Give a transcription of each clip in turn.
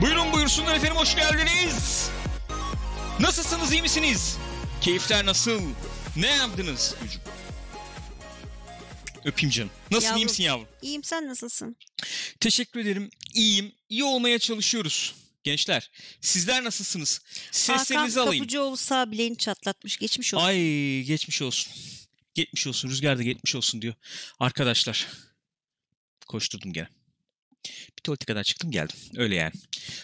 Buyurun buyursunlar efendim hoş geldiniz. Nasılsınız iyi misiniz? Keyifler nasıl? Ne yaptınız? Çocuk. Öpeyim canım. Nasılsın iyi misin yavrum? İyiyim sen nasılsın? Teşekkür ederim. İyiyim. İyi olmaya çalışıyoruz. Gençler sizler nasılsınız? Seslerinizi Hakan alayım. Kapıcıoğlu sağ bileğini çatlatmış. Geçmiş olsun. Ay geçmiş olsun. Geçmiş olsun. Rüzgar da geçmiş olsun diyor. Arkadaşlar. Koşturdum gene. Bir tuvalete kadar çıktım geldim. Öyle yani.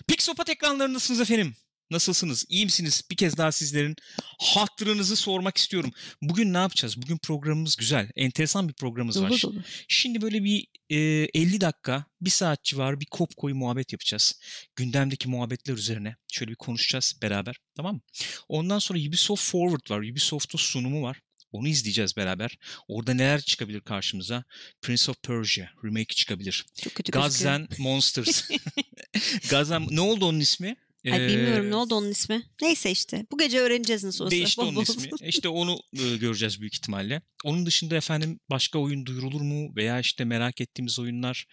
Pixopat ekranlarındasınız efendim. Nasılsınız? İyi misiniz? Bir kez daha sizlerin hatırınızı sormak istiyorum. Bugün ne yapacağız? Bugün programımız güzel. Enteresan bir programımız var. dolu dolu. Şimdi böyle bir e, 50 dakika, bir saat civarı bir kop koyu muhabbet yapacağız. Gündemdeki muhabbetler üzerine şöyle bir konuşacağız beraber. Tamam mı? Ondan sonra Ubisoft Forward var. Ubisoft'un sunumu var. Onu izleyeceğiz beraber. Orada neler çıkabilir karşımıza? Prince of Persia remake çıkabilir. Çok kötü and Monsters. And... Ne oldu onun ismi? Ay bilmiyorum Ee, ne oldu onun ismi. Neyse işte bu gece öğreneceğiz nasıl olsa. Değişti onun ismi. İşte onu e, göreceğiz büyük ihtimalle. Onun dışında efendim başka oyun duyurulur mu? Veya işte merak ettiğimiz oyunlar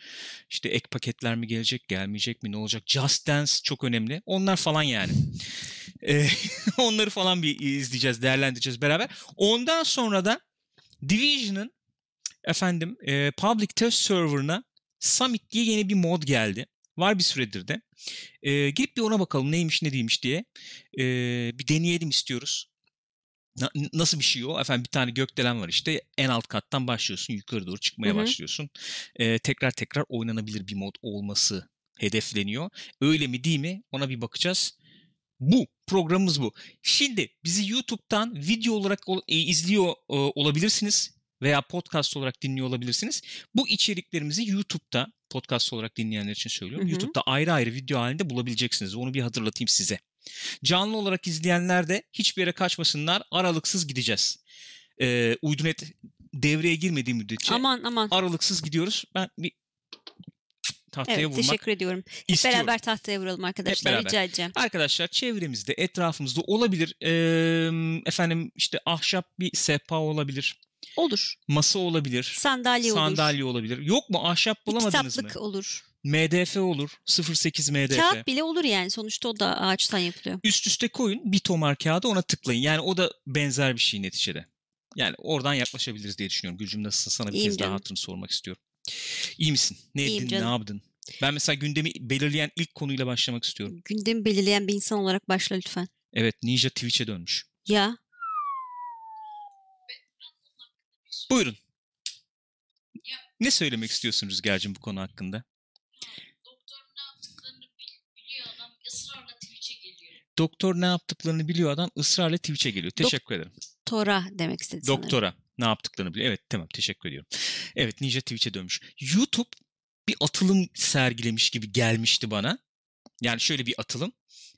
işte ek paketler mi gelecek, gelmeyecek mi, ne olacak? Just Dance çok önemli. Onlar falan yani. E, onları falan bir izleyeceğiz, değerlendireceğiz beraber. Ondan sonra da Division'ın efendim e, Public Test Server'ına Summit diye yeni bir mod geldi. Var bir süredir de. E, girip bir ona bakalım neymiş ne değilmiş diye. E, bir deneyelim istiyoruz. Na- nasıl bir şey o? Efendim bir tane gökdelen var işte. En alt kattan başlıyorsun. Yukarı doğru çıkmaya Hı hı. başlıyorsun. E, tekrar tekrar oynanabilir bir mod olması hedefleniyor. Öyle mi değil mi? Ona bir bakacağız. Bu. Programımız bu. Şimdi bizi YouTube'dan video olarak ol- e, izliyor e, olabilirsiniz veya podcast olarak dinliyor olabilirsiniz. Bu içeriklerimizi YouTube'da podcast olarak dinleyenler için söylüyorum. Hı hı. YouTube'da ayrı ayrı video halinde bulabilirsiniz. Onu bir hatırlatayım size. Canlı olarak izleyenler de hiçbir yere kaçmasınlar. Aralıksız gideceğiz. Ee, Uydunet devreye girmediği müddetçe Aman aman. aralıksız gidiyoruz. Ben bir tahtaya Evet vurmak teşekkür ediyorum. Hep istiyorum. beraber tahtaya vuralım arkadaşlar beraber. rica edeceğim. Arkadaşlar çevremizde, etrafımızda olabilir. Ee, efendim işte ahşap bir sehpa olabilir. Olur. Masa olabilir. Sandalye olur. Sandalye olabilir. Yok mu ahşap Bir bulamadınız mı? kitaplık olur. MDF olur. 08 MDF. Kağıt bile olur yani. Sonuçta o da ağaçtan yapılıyor. Üst üste koyun bir tomar kağıdı ona tıklayın. Yani o da benzer bir şey neticede. Yani oradan yaklaşabiliriz diye düşünüyorum. Gülcüm nasılsın sana bir İyiyim kez daha canım. hatırını sormak istiyorum. İyi misin? Ne İyiyim? Ne canım. yaptın? Ben mesela gündemi belirleyen ilk konuyla başlamak istiyorum. Gündemi belirleyen bir insan olarak başla lütfen. Evet Ninja Twitch'e dönmüş. Ya Buyurun. Ne söylemek istiyorsun Rüzgar'cığım bu konu hakkında? Doktor ne yaptıklarını bil- biliyor adam ısrarla Twitch'e geliyor. Doktor ne yaptıklarını biliyor adam ısrarla Twitch'e geliyor. Teşekkür ederim. Tora demek istedi sanırım. Doktora ne yaptıklarını biliyor. Evet tamam teşekkür ediyorum. Evet Ninja Twitch'e dönmüş. YouTube bir atılım sergilemiş gibi gelmişti bana. Yani şöyle bir atılım.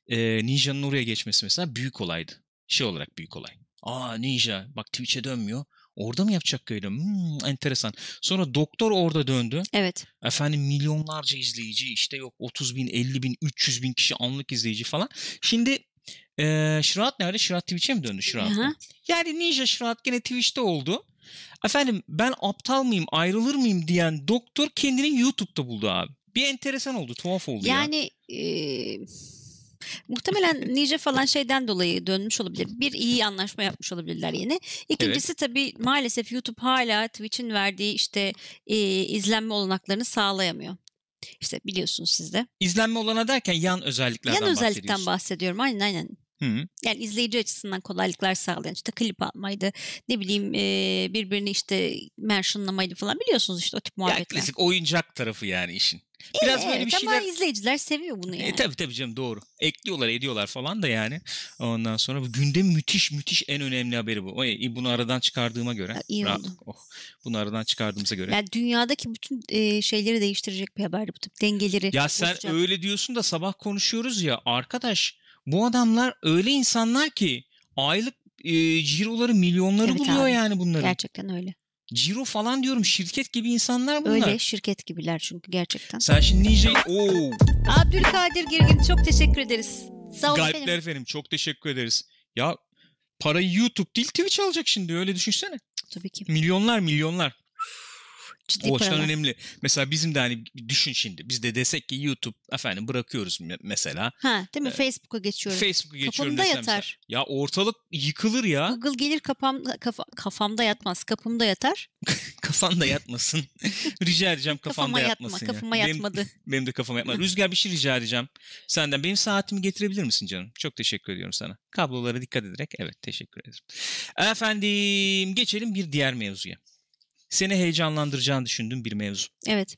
Ee, Ninja'nın oraya geçmesi mesela büyük olaydı. Şey olarak büyük olay. Aa Ninja bak Twitch'e dönmüyor. Orada mı yapacak öyle? Hmm, enteresan. Sonra doktor orada döndü. Evet. Efendim milyonlarca izleyici işte yok 30 bin, 50 bin, 300 bin kişi anlık izleyici falan. Şimdi eee Şıraat nerede? Şıraat Twitch'e mi döndü? Aha. Yani Ninja Şıraat gene Twitch'te oldu. Efendim ben aptal mıyım, ayrılır mıyım diyen doktor kendini YouTube'da buldu abi. Bir enteresan oldu, tuhaf oldu ya. Yani eee, muhtemelen Ninja falan şeyden dolayı dönmüş olabilir. Bir iyi anlaşma yapmış olabilirler yine. İkincisi tabii maalesef YouTube hala Twitch'in verdiği işte eee, izlenme olanaklarını sağlayamıyor. İşte biliyorsunuz siz de. İzlenme olana derken yan özelliklerden Yan özellikten bahsediyorsun. bahsediyorum. Aynen aynen. Hı. Yani izleyici açısından kolaylıklar sağlayan işte klip almaydı ne bileyim eee, birbirini işte mentionlamaydı falan biliyorsunuz işte o tip Ya muhabbetler. klasik oyuncak tarafı yani işin. Biraz böyle Evet, bir şeyler Ama izleyiciler seviyor bunu yani. E, tabii tabii canım doğru. Ekliyorlar ediyorlar falan da yani. Ondan sonra bu günde müthiş müthiş en önemli haberi bu. Oy, bunu aradan çıkardığıma göre. Ha, iyi Ra- oldu. oh, bunu aradan çıkardığımıza göre. Yani dünyadaki bütün e, şeyleri değiştirecek bir haberdi bu tip dengeleri. ya sen bozacak. öyle diyorsun da sabah konuşuyoruz ya arkadaş bu adamlar öyle insanlar ki aylık e, ciroları milyonları Evet buluyor abi, yani bunların. Gerçekten öyle. Ciro falan diyorum şirket gibi insanlar bunlar. Öyle şirket gibiler çünkü gerçekten. Sen şimdi Ninja'yı... Oo, Abdülkadir Girgin çok teşekkür ederiz. Sağ olun Galipler efendim. efendim çok teşekkür ederiz. Ya parayı YouTube değil Twitch alacak şimdi öyle düşünsene. Tabii ki. Milyonlar milyonlar. Ciddi O açıdan önemli. Mesela bizim de hani düşün şimdi. Biz de desek ki YouTube efendim bırakıyoruz me- mesela. Ha, değil mi? Ee, Facebook'a geçiyorum. Facebook'u geçiyorum desem yatar. mesela. Ya ortalık yıkılır ya. Google gelir kafam, kafa, kafamda yatmaz. Kapımda yatar. Kafan da yatmasın. rica edeceğim kafan Kafama da yatma. yatmasın ya. Kafama Benim- yatmadı. Benim de kafama yatma. Rüzgar bir şey rica edeceğim senden. Benim saatimi getirebilir misin canım? Çok teşekkür ediyorum sana. Kablolara dikkat ederek. Evet teşekkür ederim. Efendim geçelim bir diğer mevzuya. Seni heyecanlandıracağını düşündüğüm bir mevzu. Evet.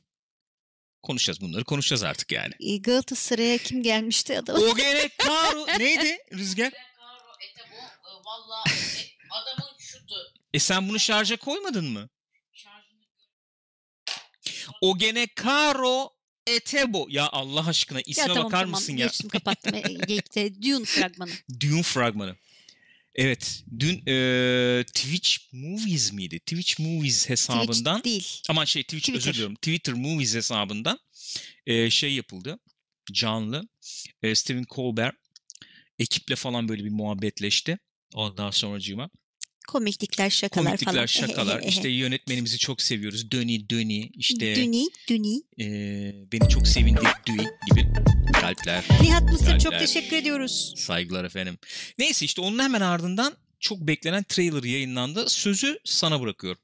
Konuşacağız bunları konuşacağız artık yani. Ee, Galatasaray'a kim gelmişti adam? O gene Karo neydi Rüzgar? Karo Etebo e, valla e, adamın şutu E sen bunu şarja koymadın mı? şarjını O gene Karo Etebo. Ya Allah aşkına ya isme tamam bakar tamam. mısın ya? Geçtim kapattım. Geyikte Dune fragmanı. Dune fragmanı. Evet. Dün e, Twitch Movies miydi? Twitch Movies hesabından. Twitch değil. Aman şey Twitch özür Twitter. diliyorum. Twitter Movies hesabından e, şey yapıldı. Canlı. E, Stephen Colbert ekiple falan böyle bir muhabbetleşti. Ondan sonracığıma. Komiklikler, şakalar Komiklikler, falan. şakalar. işte yönetmenimizi çok seviyoruz. Döni Döni. işte Düni, Düni. e, beni çok sevindirdi gibi kalpler. Nihat Mısır çok Kalpler. teşekkür ediyoruz. Saygılar efendim. Neyse işte onun hemen ardından çok beklenen trailer yayınlandı. Sözü sana bırakıyorum.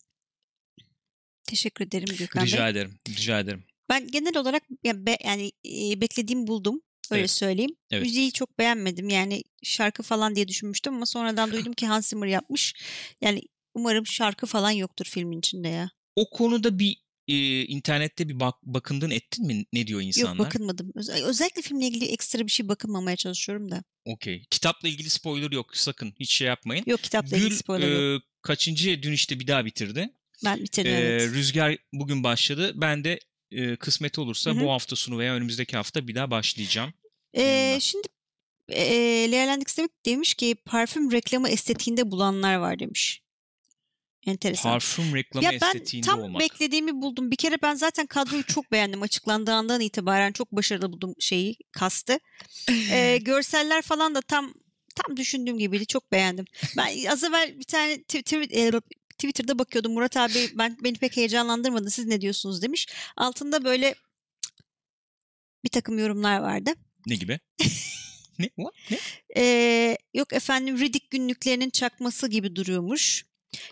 Teşekkür ederim Gökhan Bey. Rica ederim. Rica ederim. Ben genel olarak yani, be- yani e, beklediğimi buldum. Öyle Evet. söyleyeyim. Evet. Müziği çok beğenmedim. Yani şarkı falan diye düşünmüştüm ama sonradan duydum ki Hans Zimmer yapmış. Yani umarım şarkı falan yoktur filmin içinde ya. O konuda bir e, internette bir bak, bakındın ettin mi? Ne diyor insanlar? Yok bakınmadım. Öz- özellikle filmle ilgili ekstra bir şey bakınmamaya çalışıyorum da. Okey. Kitapla ilgili spoiler yok. Sakın hiç şey yapmayın. Yok kitapla ilgili Gül spoiler yok. e, kaçıncı dün işte bir daha bitirdi. Ben bitirdim E, evet. Rüzgar bugün başladı. Ben de e, kısmet olursa Hı hı. bu hafta sonu veya önümüzdeki hafta bir daha başlayacağım. Ee, şimdi e, Lea Landis demek demiş ki parfüm reklamı estetiğinde bulanlar var demiş. Enteresan. Parfüm reklamı ya ben estetiğinde tam olmak. beklediğimi buldum. Bir kere ben zaten kadroyu çok beğendim. Açıklandığı andan itibaren çok başarılı buldum şeyi, kastı. Ee, görseller falan da tam tam düşündüğüm gibiydi. Çok beğendim. Ben az evvel bir tane tw- tw- e, Twitter'da bakıyordum. Murat abi ben beni pek heyecanlandırmadı. Siz ne diyorsunuz demiş. Altında böyle bir takım yorumlar vardı. Ne gibi? ne? What? Ne? Ee, yok efendim Riddick günlüklerinin çakması gibi duruyormuş.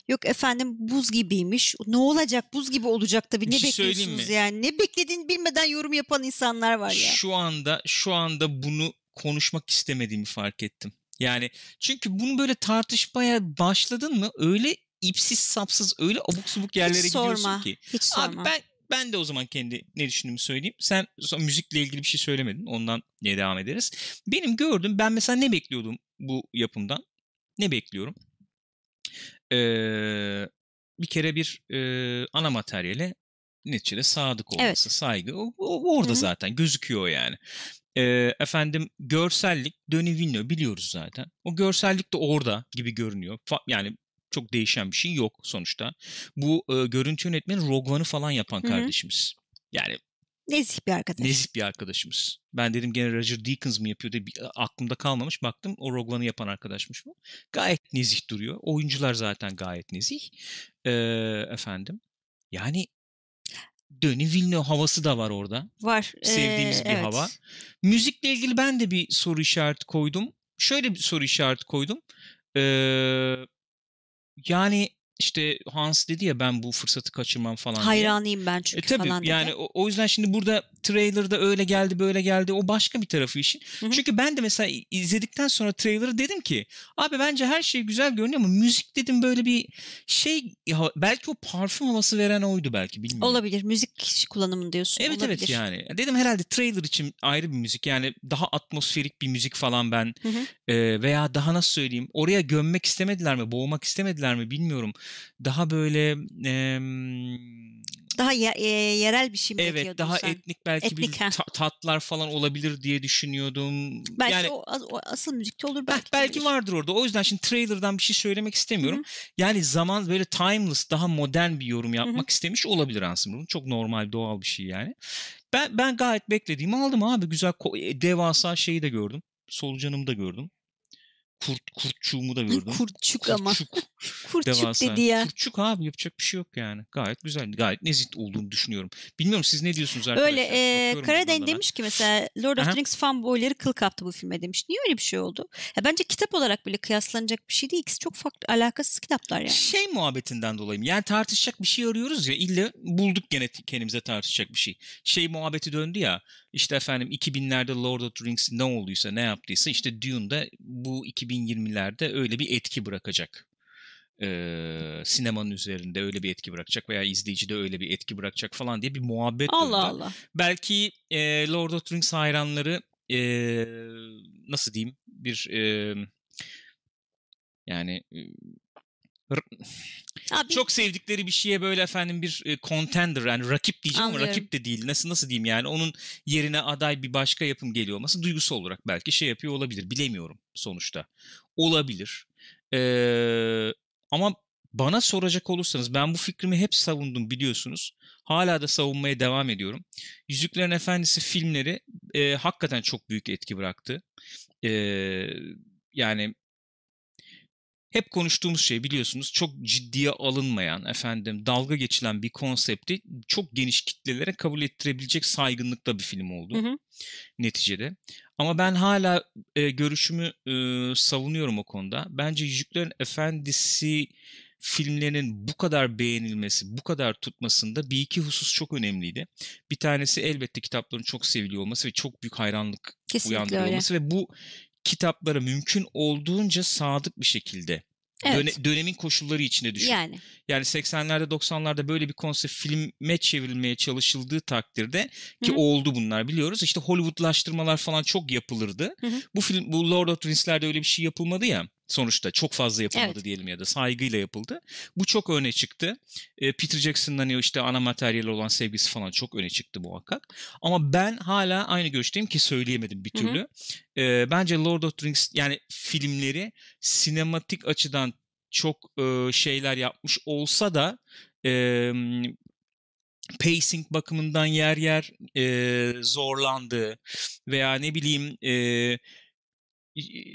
Yok efendim buz gibiymiş. Ne olacak buz gibi olacak tabii. Bir Ne şey bekliyorsunuz yani? Ne beklediğini bilmeden yorum yapan insanlar var ya. Şu anda şu anda bunu konuşmak istemediğimi fark ettim. Yani çünkü bunu böyle tartışmaya başladın mı öyle ipsiz sapsız öyle abuk subuk yerlere Hiç gidiyorsun sorma. ki. Hiç sorma. Abi ben ben de o zaman kendi ne düşündüğümü söyleyeyim. Sen müzikle ilgili bir şey söylemedin. Ondan ne devam ederiz. Benim gördüğüm ben mesela ne bekliyordum bu yapımdan? Ne bekliyorum? Ee, bir kere bir e, ana materyale neticede sadık olması, Evet. saygı. O, o- orada Hı hı. zaten gözüküyor yani. Ee, efendim görsellik Denis Villeneuve biliyoruz zaten. O görsellik de orada gibi görünüyor. Fa- yani çok değişen bir şey yok sonuçta. Bu e, görüntü yönetmeni Rogue One'ı falan yapan Hı hı. kardeşimiz. Yani Nezih bir arkadaş. nezih bir arkadaşımız. Ben dedim gene Roger Deakins mı yapıyor diye bir, aklımda kalmamış. Baktım o Rogue One'ı yapan arkadaşmış bu. Gayet nezih duruyor. Oyuncular zaten gayet nezih. Ee, efendim. Yani Denis Villeneuve havası da var orada. Var. Sevdiğimiz Ee, bir evet. hava. Müzikle ilgili ben de bir soru işareti koydum. Şöyle bir soru işareti koydum. Ee, yani işte Hans dedi ya ben bu fırsatı kaçırmam falan diye. Hayranıyım ben E çünkü tabii falan dedi. yani o, o yüzden şimdi burada trailer'da öyle geldi böyle geldi o başka bir tarafı işin. Hı hı. Çünkü ben de mesela izledikten sonra trailer'ı dedim ki abi bence her şey güzel görünüyor ama müzik dedim böyle bir şey ya belki o parfüm havası veren oydu belki bilmiyorum. Olabilir. Müzik kullanımı diyorsun. Evet Olabilir. evet yani. Dedim herhalde trailer için ayrı bir müzik yani daha atmosferik bir müzik falan ben e, veya daha nasıl söyleyeyim oraya gömmek istemediler mi boğmak istemediler mi bilmiyorum. Daha böyle em, Daha ye- e, yerel bir şey mi evet daha sen? etnik belki Etnik, bir ta- tatlar falan olabilir diye düşünüyordum. Belki yani o, o asıl müzikte olur Bel- belki. belki olabilir. vardır orada. O yüzden şimdi trailer'dan bir şey söylemek istemiyorum. Yani zaman böyle timeless, daha modern bir yorum yapmak istemiş olabilir Hans Zimmer'ın. Çok normal, doğal bir şey yani. Ben ben gayet beklediğimi aldım abi. Güzel e, devasa şeyi de gördüm. Solucanımı da gördüm. Kurt kurtçuğumu da gördüm. Kurtçuk ama. Kurtçuk. Kurtçuk Devasa. dedi ya. Kurtçuk abi yapacak bir şey yok yani. Gayet güzel. Gayet nezih olduğunu düşünüyorum. Bilmiyorum siz ne diyorsunuz arkadaşlar? Öyle e, Bakıyorum Karaden buradan da ben. demiş ki mesela Lord of the Rings fanboyları kıl kaptı bu filme demiş. Niye öyle bir şey oldu? Ya bence kitap olarak bile kıyaslanacak bir şey değil. İkisi çok farklı alakasız kitaplar yani. Şey muhabbetinden dolayı? Yani tartışacak bir şey arıyoruz ya illa bulduk gene kendimize tartışacak bir şey. Şey muhabbeti döndü ya işte efendim 2000'lerde Lord of the Rings ne olduysa ne yaptıysa işte Dune'da bu 2020'lerde öyle bir etki bırakacak. Ee, sinemanın üzerinde öyle bir etki bırakacak veya izleyicide öyle bir etki bırakacak falan diye bir muhabbet döndü. Allah Allah. Belki e, Lord of the Rings hayranları e, nasıl diyeyim bir e, yani e, Abi, çok sevdikleri bir şeye böyle efendim bir e, contender yani rakip diyeceğim Anlıyorum. ama rakip de değil. Nasıl nasıl diyeyim yani onun yerine aday bir başka yapım geliyor olması duygusal olarak belki şey yapıyor olabilir. Bilemiyorum sonuçta. Olabilir. Ee, ama bana soracak olursanız ben bu fikrimi hep savundum biliyorsunuz. Hala da savunmaya devam ediyorum. Yüzüklerin Efendisi filmleri e, hakikaten çok büyük etki bıraktı. E, yani hep konuştuğumuz şey biliyorsunuz çok ciddiye alınmayan efendim dalga geçilen bir konsepti çok geniş kitlelere kabul ettirebilecek saygınlıkta bir film oldu Hı hı. neticede. Ama ben hala e, görüşümü e, savunuyorum o konuda. Bence Yüzüklerin Efendisi filmlerinin bu kadar beğenilmesi, bu kadar tutmasında bir iki husus çok önemliydi. Bir tanesi elbette kitapların çok seviliyor olması ve çok büyük hayranlık kesinlikle uyandırıyor öyle. olması ve bu kitaplara mümkün olduğunca sadık bir şekilde Evet. döne- dönemin koşulları içinde düşün. Yani. Yani 80'lerde 90'larda böyle bir konsept filme çevrilmeye çalışıldığı takdirde ki Hı hı. oldu bunlar biliyoruz. İşte Hollywoodlaştırmalar falan çok yapılırdı. Hı hı. Bu film bu Lord of the Rings'lerde öyle bir şey yapılmadı ya. Sonuçta çok fazla yapılmadı Evet. diyelim ya da saygıyla yapıldı. Bu çok öne çıktı. E, Peter Jackson'ın hani işte ana materyali olan sevgisi falan çok öne çıktı muhakkak. Ama ben hala aynı görüşteyim ki söyleyemedim bir Hı hı. türlü. E, bence Lord of the Rings yani filmleri sinematik açıdan çok e, şeyler yapmış olsa da e, pacing bakımından yer yer e, zorlandı veya ne bileyim e,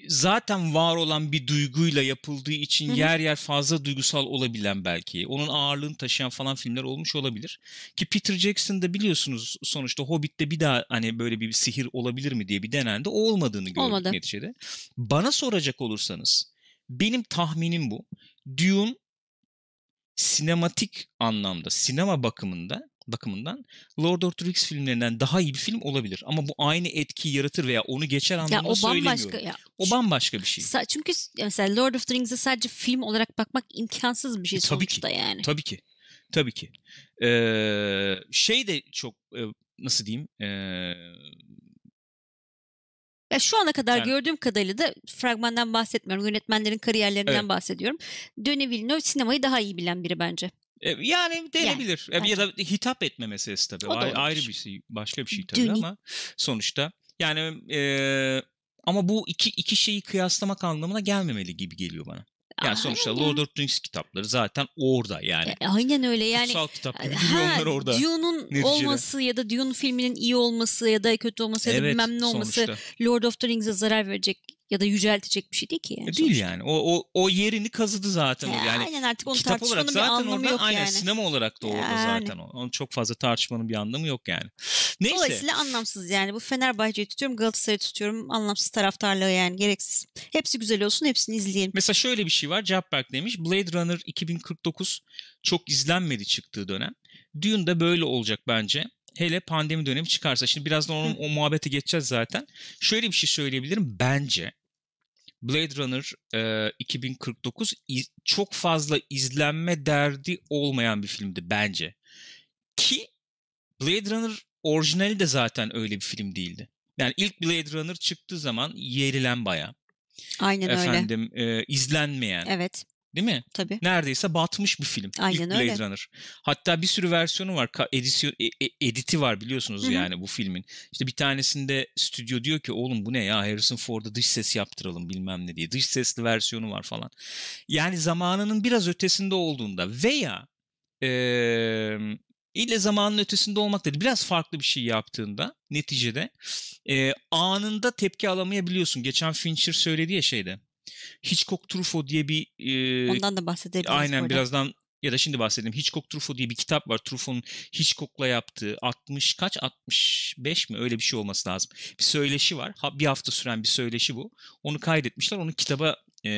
zaten var olan bir duyguyla yapıldığı için Hı hı. yer yer fazla duygusal olabilen belki onun ağırlığını taşıyan falan filmler olmuş olabilir ki Peter Jackson'da biliyorsunuz sonuçta Hobbit'te bir daha hani böyle bir sihir olabilir mi diye bir denendi o olmadığını gördük Olmadı. neticede bana soracak olursanız benim tahminim bu Dune sinematik anlamda, sinema bakımında bakımından Lord of the Rings filmlerinden daha iyi bir film olabilir. Ama bu aynı etkiyi yaratır veya onu geçer Ya anlamında o söylemiyorum. bambaşka. Ya, O bambaşka bir şey. Sa- çünkü mesela Lord of the Rings'e sadece film olarak bakmak imkansız bir şey E, tabii ki. sonuçta yani. Tabii ki. Tabii ki. Ee, şey de çok e, nasıl diyeyim? Ee, Ya şu ana kadar Yani- gördüğüm kadarıyla da fragmandan bahsetmiyorum. Yönetmenlerin kariyerlerinden Evet. bahsediyorum. Denis Villeneuve sinemayı daha iyi bilen biri bence. E, yani denebilir. E, ya da hitap etme meselesi tabii. O da ayrı bir şey, başka bir şey tabii Dünü. ama sonuçta yani e, ama bu iki iki şeyi kıyaslamak anlamına gelmemeli gibi geliyor bana. Yani sonuçta Aynen. Lord of the Rings kitapları zaten orada yani. E, aynen öyle yani. Kutsal kitap gibi onlar orada. Dune'un olması ya da Dune filminin iyi olması ya da kötü olması ya da evet, bilmem ne olması sonuçta. Lord of the Rings'e zarar verecek ya da yüceltecek bir şey değil ki yani. E, Değil sonuçta. yani. O, o, o yerini kazıdı zaten. Ya, yani aynen artık onu kitap tartışmanın olarak bir zaten anlamı orada yok aynen yani. sinema olarak da orada Yani. zaten. o. Onun çok fazla tartışmanın bir anlamı yok yani. Neyse. Dolayısıyla anlamsız yani. Bu Fenerbahçe'yi tutuyorum, Galatasaray'ı tutuyorum. Anlamsız taraftarlığı yani gereksiz. Hepsi güzel olsun, hepsini izleyelim. Mesela şöyle bir şey var. Cevapberk demiş. Blade Runner 2049 çok izlenmedi çıktığı dönem. Dune da böyle olacak bence. Hele pandemi dönemi çıkarsa. Şimdi birazdan onun, o muhabbete geçeceğiz zaten. Şöyle bir şey söyleyebilirim. Bence Blade Runner e, 2049 iz- çok fazla izlenme derdi olmayan bir filmdi bence. Ki Blade Runner orijinali de zaten öyle bir film değildi. Yani ilk Blade Runner çıktığı zaman yerilen baya. Aynen öyle. Efendim izlenmeyen Evet, değil mi? tabii. Neredeyse batmış bir film. Aynen ilk Blade öyle. Runner. Hatta bir sürü versiyonu var. Edisyon, e- e- editi var biliyorsunuz Hı hı. yani bu filmin. İşte bir tanesinde stüdyo diyor ki oğlum bu ne ya Harrison Ford'a dış ses yaptıralım bilmem ne diye. Dış sesli versiyonu var falan. Yani zamanının biraz ötesinde olduğunda veya eee ile zamanın ötesinde olmak dedi. Biraz farklı bir şey yaptığında neticede eee, anında tepki alamayabiliyorsun. Geçen Fincher söyledi ya şeyde. Hitchcock Truffaut diye bir e, Ondan da bahsedebiliriz. aynen arada. birazdan ya da şimdi bahsedeyim. Hitchcock Truffaut diye bir kitap var. Truffaut'un Hitchcock'la yaptığı 60 kaç 65 mi öyle bir şey olması lazım. Bir söyleşi var. Ha, bir hafta süren bir söyleşi bu. Onu kaydetmişler. Onu kitaba e,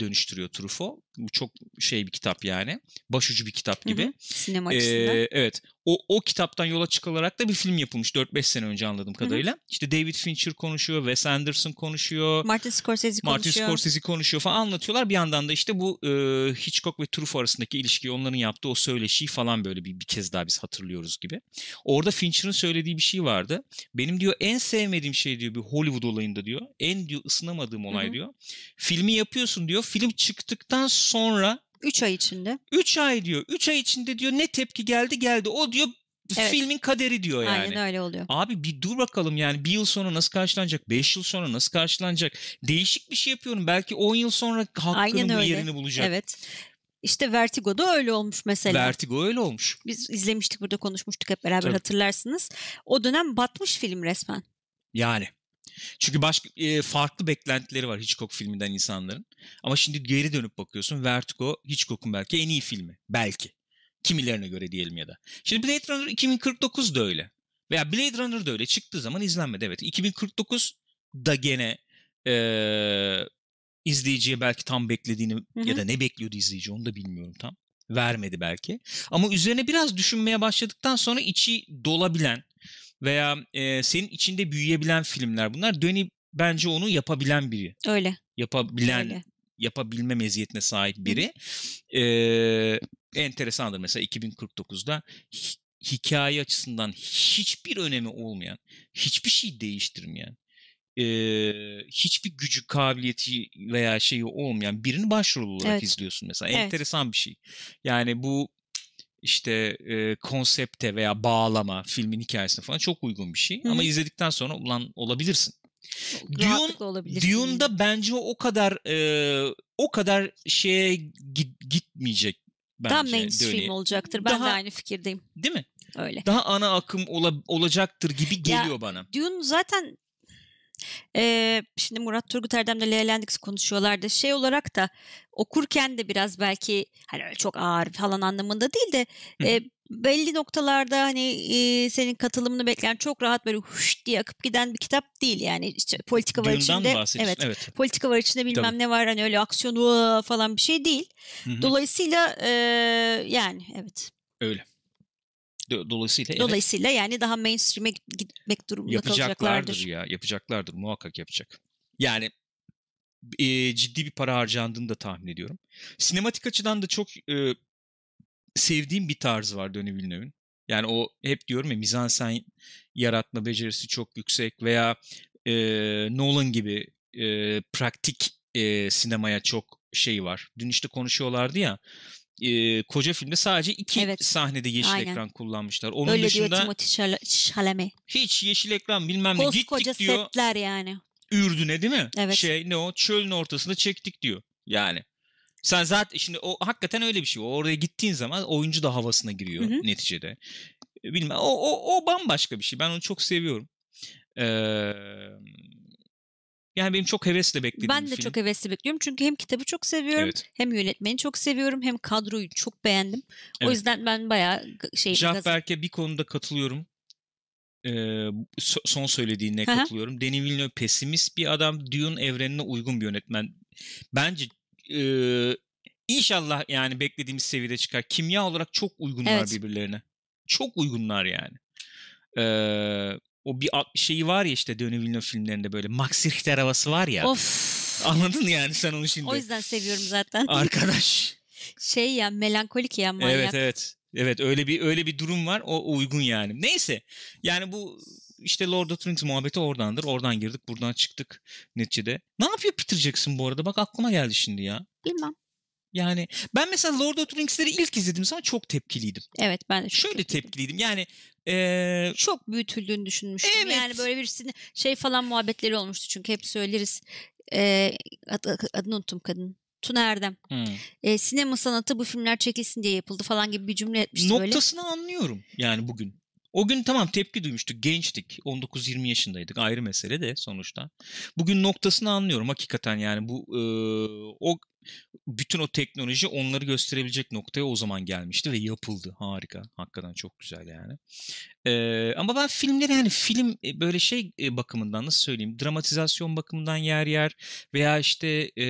dönüştürüyor Truffaut. Bu çok şey bir kitap yani. Başucu bir kitap Hı gibi. hı. Sinema açısından. Ee, evet. O, o kitaptan yola çıkılarak da bir film yapılmış 4-5 sene önce anladığım kadarıyla. İşte David Fincher konuşuyor, Wes Anderson konuşuyor, Martin Scorsese Martin konuşuyor. Scorsese konuşuyor falan anlatıyorlar. Bir yandan da işte bu e, Hitchcock ve Truffaut arasındaki ilişkiyi onların yaptığı o söyleşiyi falan böyle bir, bir kez daha biz hatırlıyoruz gibi. Orada Fincher'ın söylediği bir şey vardı. Benim diyor en sevmediğim şey diyor bir Hollywood olayında diyor. En diyor ısınamadığım olay Hı hı. diyor. Filmi yapıyorsun diyor. Film çıktıktan sonra 3 ay içinde. 3 ay diyor. 3 ay içinde diyor ne tepki geldi geldi. O diyor Evet. filmin kaderi diyor yani. Aynen öyle oluyor. Abi bir dur bakalım yani bir yıl sonra nasıl karşılanacak? 5 yıl sonra nasıl karşılanacak? Değişik bir şey yapıyorum. Belki 10 yıl sonra hakkının bir yerini bulacak. Evet. İşte Vertigo'da öyle olmuş mesela. Vertigo öyle olmuş. Biz izlemiştik burada konuşmuştuk hep beraber Tabii. hatırlarsınız. O dönem batmış film resmen. Yani. Çünkü başka e, farklı beklentileri var Hitchcock filminden insanların. Ama şimdi geri dönüp bakıyorsun Vertigo Hitchcock'un belki en iyi filmi. Belki. Kimilerine göre diyelim ya da. Şimdi Blade Runner 2049 da öyle. Veya Blade Runner da öyle. Çıktığı zaman izlenmedi. Evet. 2049 da gene e, izleyiciye belki tam beklediğini hı. ya da ne bekliyordu izleyici onu da bilmiyorum tam. Vermedi belki. Ama üzerine biraz düşünmeye başladıktan sonra içi dolabilen veya e, senin içinde büyüyebilen filmler bunlar. Döni bence onu yapabilen biri. Öyle. Yapabilen, öyle. yapabilme meziyetine sahip biri. Ee, enteresandır mesela 2049'da hi- hikaye açısından hiçbir önemi olmayan, hiçbir şey değiştirmeyen, e, hiçbir gücü, kabiliyeti veya şeyi olmayan birini başrol olarak Evet. izliyorsun mesela. Evet. Enteresan bir şey. Yani bu işte e, konsepte veya bağlama filmin hikayesine falan çok uygun bir şey. Hı Ama izledikten sonra ulan olabilirsin. Dune-. Dune'da bence o kadar e, o kadar şeye git- gitmeyecek bence. Daha mainstream Döni. olacaktır. Ben de Daha- aynı fikirdeyim. Değil mi? Öyle. Daha ana akım ola- olacaktır gibi geliyor bana. Dune zaten eee, şimdi Murat Turgut Erdem'le Lendix konuşuyorlardı. Şey olarak da okurken de biraz belki hani öyle çok ağır falan anlamında değil de e, belli noktalarda hani e, senin katılımını bekleyen çok rahat böyle huş diye akıp giden bir kitap değil yani işte politika var Dune'dan içinde. Evet. Evet. Politika var içinde bilmem Tabii. ne var hani öyle aksiyon falan bir şey değil. Hı hı. Dolayısıyla e, yani evet. Öyle. Do- Dolayısıyla evet, Dolayısıyla yani daha mainstream'e git- gitmek durumunda yapacaklardır kalacaklardır. ya. Yapacaklardır. Muhakkak yapacak. Yani e, ciddi bir para harcandığını da tahmin ediyorum. Sinematik açıdan da çok e, sevdiğim bir tarzı var Denis Villeneuve'ün. Yani o hep diyorum ya mizansen yaratma becerisi çok yüksek veya e, Nolan gibi e, praktik e, sinemaya çok şey var. Dün işte konuşuyorlardı ya e, koca filmde sadece iki Evet. sahnede yeşil Aynen. ekran kullanmışlar. Onun Öyle dışında diyor Timothy Chal- Chalamet. hiç yeşil ekran bilmem ne Koskoca gittik diyor. setler yani. Ürdün'e değil mi? Evet. Şey ne o çölün ortasında çektik diyor. Yani. Sen zaten şimdi o hakikaten öyle bir şey. Oraya gittiğin zaman oyuncu da havasına giriyor Hı hı. neticede. Bilmem o, o, o bambaşka bir şey. Ben onu çok seviyorum. Ee, yani benim çok hevesle beklediğim Ben de film. çok hevesli bekliyorum çünkü hem kitabı çok seviyorum Evet. hem yönetmeni çok seviyorum hem kadroyu çok beğendim. O Evet. yüzden ben bayağı şey Berk'e bir konuda katılıyorum. Ee, so- son söylediğine hı. katılıyorum. Denis Villeneuve pesimist bir adam. Dune evrenine uygun bir yönetmen. Bence e, inşallah yani beklediğimiz seviyede çıkar. Kimya olarak çok uygunlar Evet. birbirlerine. Çok uygunlar yani. Ee, o bir şeyi var ya işte Denis Villeneuve filmlerinde böyle Max Richter havası var ya. Of. Anladın yani sen onu şimdi. O yüzden seviyorum zaten. Arkadaş. şey ya melankolik ya manyak. Evet evet. Evet öyle bir öyle bir durum var. O o uygun yani. Neyse. Yani bu işte Lord of the Rings muhabbeti oradandır. Oradan girdik, buradan çıktık neticede. Ne yapıyor Peter Jackson bu arada? Bak aklıma geldi şimdi ya. Bilmem. Yani ben mesela Lord of the Rings'leri ilk izlediğim zaman çok tepkiliydim. Evet ben de çok Şöyle tepkiliydim. tepkiliydim. Yani eee, Çok büyütüldüğünü düşünmüştüm. Evet. Yani böyle birisini şey falan muhabbetleri olmuştu çünkü hep söyleriz. Ee, ad- ad- adını unuttum kadın. Tuna Erdem. hmm, Ee, sinema sanatı bu filmler çekilsin diye yapıldı falan gibi bir cümle etmişti böyle. noktasını anlıyorum yani bugün. O gün tamam tepki duymuştuk. Gençtik. 19-20 yaşındaydık. Ayrı mesele de sonuçta. Bugün noktasını anlıyorum hakikaten yani bu e, o bütün o teknoloji onları gösterebilecek noktaya o zaman gelmişti ve yapıldı. Harika. Hakikaten çok güzel yani. Ee, ama ben filmleri yani film e, böyle şey e, bakımından nasıl söyleyeyim dramatizasyon bakımından yer yer veya işte e,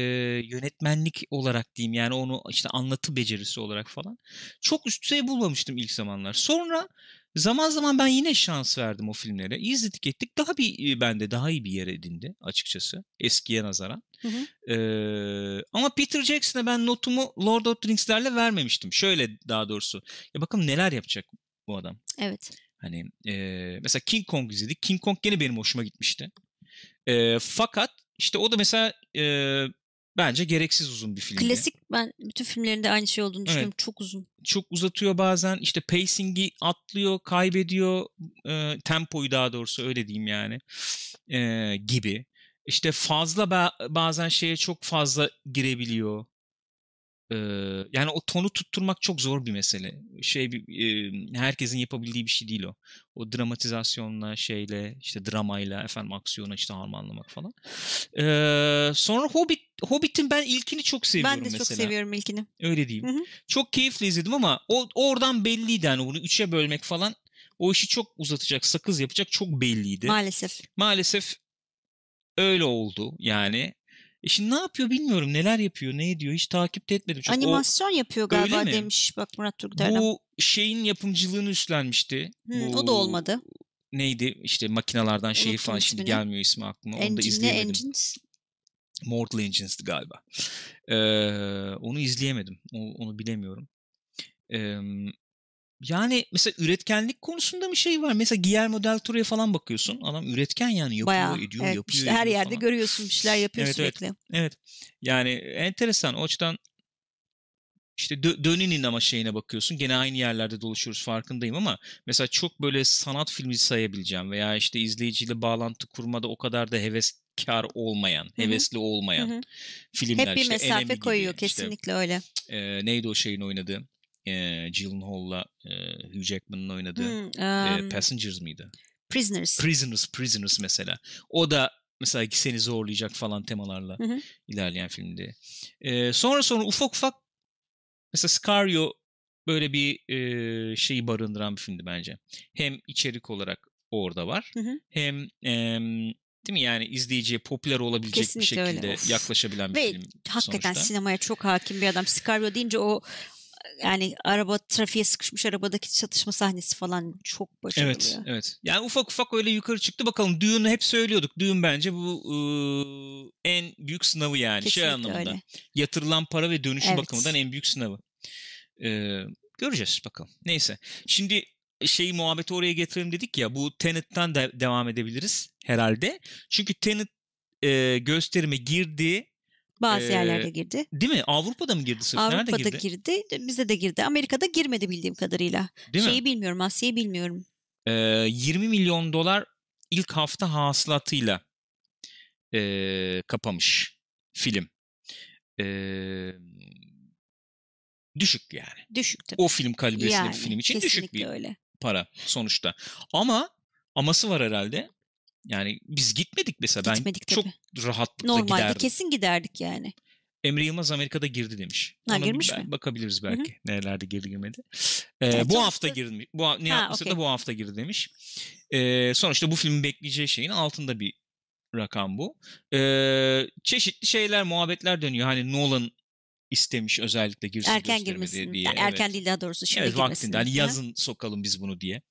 yönetmenlik olarak diyeyim yani onu işte anlatı becerisi olarak falan çok üst düzey bulmamıştım ilk zamanlar. Sonra zaman zaman ben yine şans verdim o filmlere. İzledik ettik daha bir e, bende daha iyi bir yer edindi açıkçası eskiye nazaran. Hı hı. Ee, ama Peter Jackson'a ben notumu Lord of the Rings'lerle vermemiştim. Şöyle daha doğrusu. Ya bakalım neler yapacak bu adam. Evet. Hani e, mesela King Kong izledik. King Kong gene benim hoşuma gitmişti. E, fakat işte o da mesela e, bence gereksiz uzun bir filmdi. Klasik ben bütün filmlerinde aynı şey olduğunu düşünüyorum. Evet. Çok uzun. Çok uzatıyor bazen. İşte pacing'i atlıyor, kaybediyor. E, tempoyu daha doğrusu öyle diyeyim yani. E, gibi. İşte fazla ba- bazen şeye çok fazla girebiliyor. Ee, yani o tonu tutturmak çok zor bir mesele. Şey bir, e, herkesin yapabildiği bir şey değil o. O dramatizasyonla şeyle işte dramayla efendim aksiyona işte harmanlamak falan. Ee, sonra Hobbit Hobbit'in ben ilkini çok seviyorum ben de mesela. çok seviyorum ilkini. Öyle diyeyim. Hı hı. Çok keyifle izledim ama o oradan belliydi yani bunu üçe bölmek falan o işi çok uzatacak, sakız yapacak çok belliydi. Maalesef. Maalesef öyle oldu yani. E şimdi ne yapıyor bilmiyorum. Neler yapıyor, ne ediyor hiç takip de etmedim. Çünkü o- Animasyon yapıyor galiba demiş bak Murat Turguterdem. bu şeyin yapımcılığını üstlenmişti. Hı, Bu o da olmadı. Neydi işte makinalardan şeyi Unuttum falan şimdi ismini. gelmiyor ismi aklıma. Onu da Engine, izleyemedim. Engines? Mortal Engines'ti galiba. Ee, onu izleyemedim. O, onu bilemiyorum. Ee, yani mesela üretkenlik konusunda bir şey var. Mesela Guillermo del Toro'ya falan bakıyorsun. Adam üretken yani yapıyor, Bayağı. ediyor, evet, yapıyor, işte her ediyor yerde falan. görüyorsun bir şeyler yapıyor Evet, evet. sürekli. Evet. Yani enteresan. O açıdan işte Dö- Döni'nin ama şeyine bakıyorsun. Gene aynı yerlerde dolaşıyoruz farkındayım ama mesela çok böyle sanat filmi sayabileceğim veya işte izleyiciyle bağlantı kurmada o kadar da heveskar olmayan, hı. hevesli olmayan Hı hı. filmler. Hep bir işte mesafe Enemy gibi, koyuyor işte, kesinlikle öyle. e, neydi o şeyin oynadığı? E, Gyllenhaal'la e, Hugh Jackman'ın oynadığı. Hmm, e, um, Passengers mıydı? Prisoners. Prisoners, Prisoners mesela. O da mesela seni zorlayacak falan temalarla Hı hı. ilerleyen filmdi. Ee, sonra sonra ufak ufak mesela Scario böyle bir e, şeyi barındıran bir filmdi bence. Hem içerik olarak orada var. Hı hı. Hem em, değil mi yani izleyiciye popüler olabilecek Kesinlikle bir öyle, şekilde of. yaklaşabilen bir Ve film Hakikaten sonuçta. sinemaya çok hakim bir adam. Scarpio deyince o yani araba trafiğe sıkışmış arabadaki çatışma sahnesi falan çok başarılı. Evet, evet. Yani ufak ufak öyle yukarı çıktı. Bakalım Dune'u hep söylüyorduk. Dune bence bu ıı, en büyük sınavı yani şey Kesinlikle anlamında. öyle. Yatırılan para ve dönüşü Evet. bakımından en büyük sınavı. Ee, göreceğiz bakalım. Neyse. Şimdi şeyi muhabbeti oraya getirelim dedik ya. Bu Tenet'ten de devam edebiliriz herhalde. Çünkü Tenet e, gösterime girdi. Bazı Ee, yerlerde girdi. Değil mi? Avrupa'da mı girdi sırf? Nerede Avrupa'da girdi? girdi, bize de girdi. Amerika'da girmedi bildiğim kadarıyla. Değil mi? Şeyi bilmiyorum, Asya'yı bilmiyorum. Ee, 20 milyon dolar ilk hafta hasılatıyla ee, kapamış film. Ee, düşük yani. Düşük tabii. O film kalibresinde yani, bir film için düşük bir öyle. para sonuçta. Ama aması var herhalde. Yani biz gitmedik mesela. Gitmedik ben çok tabii. rahatlıkla Normalde giderdim. kesin giderdik yani. Emre Yılmaz Amerika'da girdi demiş. Ha, Ona girmiş mi? Bakabiliriz belki. Nerelerde girdi girmedi. Ee, Evet, bu hafta girdi. Bu ha- ne yapmışsa da okey. bu hafta girdi demiş. Ee, sonuçta bu filmin bekleyeceği şeyin altında bir rakam bu. Ee, çeşitli şeyler, muhabbetler dönüyor. Hani Nolan istemiş özellikle girsin Erken girmesin. diye. Yani Evet. erken değil daha doğrusu şimdi evet vaktinde hani yazın sokalım biz bunu diye.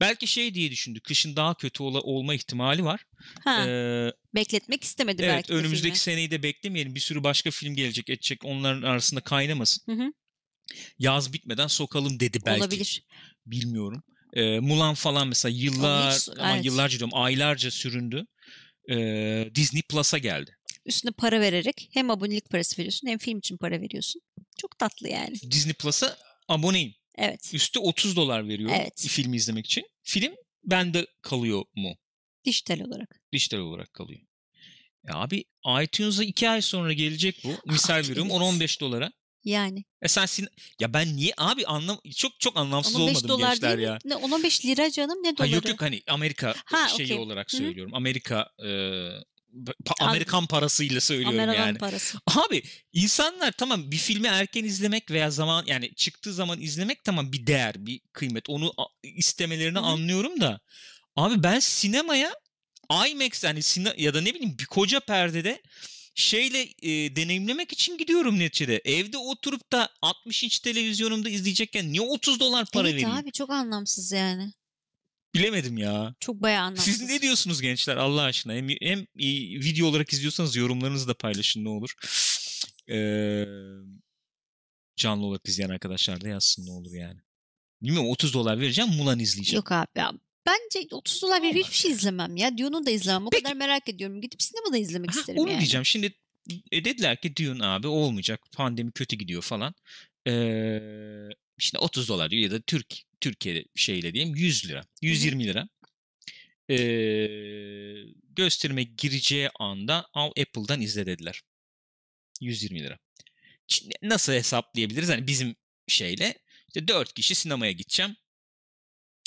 Belki şey diye düşündü. Kışın daha kötü ola- olma ihtimali var. Ha, Ee, bekletmek istemedi evet belki de önümüzdeki filmi. seneyi de beklemeyelim. Bir sürü başka film gelecek edecek. Onların arasında kaynamasın. Hı hı. Yaz bitmeden sokalım dedi belki. Olabilir. Bilmiyorum. Ee, Mulan falan mesela yıllar hiç- ama evet. yıllarca diyorum aylarca süründü. Ee, Disney Plus'a geldi. Üstüne para vererek hem abonelik parası veriyorsun hem film için para veriyorsun. Çok tatlı yani. Disney Plus'a aboneyim. Evet. Üstü 30 dolar veriyorum Evet. filmi izlemek için. Film bende kalıyor mu? Dijital olarak. dijital olarak kalıyor. Ya abi iTunes'a 2 ay sonra gelecek bu. Misal Abi, veriyorum evet. 10-15 dolara. Yani. E sen sin- ya ben niye abi anlam çok çok anlamsız 15 olmadım dolar gençler değil ya. mi? Ne, 15 lira canım ne Ha, doları? yok yok hani Amerika Ha, şeyi okey. olarak söylüyorum. Amerika e, pa- An- Amerikan parasıyla söylüyorum Amerikan yani. parası. Abi insanlar tamam bir filmi erken izlemek veya zaman yani çıktığı zaman izlemek tamam bir değer, bir kıymet. Onu istemelerini Hı hı. anlıyorum da abi ben sinemaya IMAX yani sine- ya da ne bileyim bir koca perdede şeyle e, deneyimlemek için gidiyorum neticede. Evde oturup da 60 inç televizyonumda izleyecekken niye 30 dolar para evet vereyim? abi çok anlamsız yani. Bilemedim ya. Çok bayağı anlamsız. Siz ne diyorsunuz gençler Allah aşkına? Hem, hem video olarak izliyorsanız yorumlarınızı da paylaşın ne olur. Ee, canlı olarak izleyen arkadaşlar da yazsın ne olur yani. Bilmiyorum 30 dolar vereceğim Mulan izleyeceğim. Yok abi ya. Bence 30 dolar verip hiçbir şey izlemem ya. Dune'u da izlemem. O Peki. kadar merak ediyorum. Gidip sinemada izlemek Ha, isterim onu yani. diyeceğim. Şimdi e, dediler ki Dune abi olmayacak. Pandemi kötü gidiyor falan. Ee, işte 30 dolar diyor ya da Türk Türkiye şeyle diyeyim 100 lira. 120 lira. Ee, gösterime gireceği anda al Apple'dan izle dediler. 120 lira. Şimdi nasıl hesaplayabiliriz? Hani bizim şeyle işte 4 kişi sinemaya gideceğim.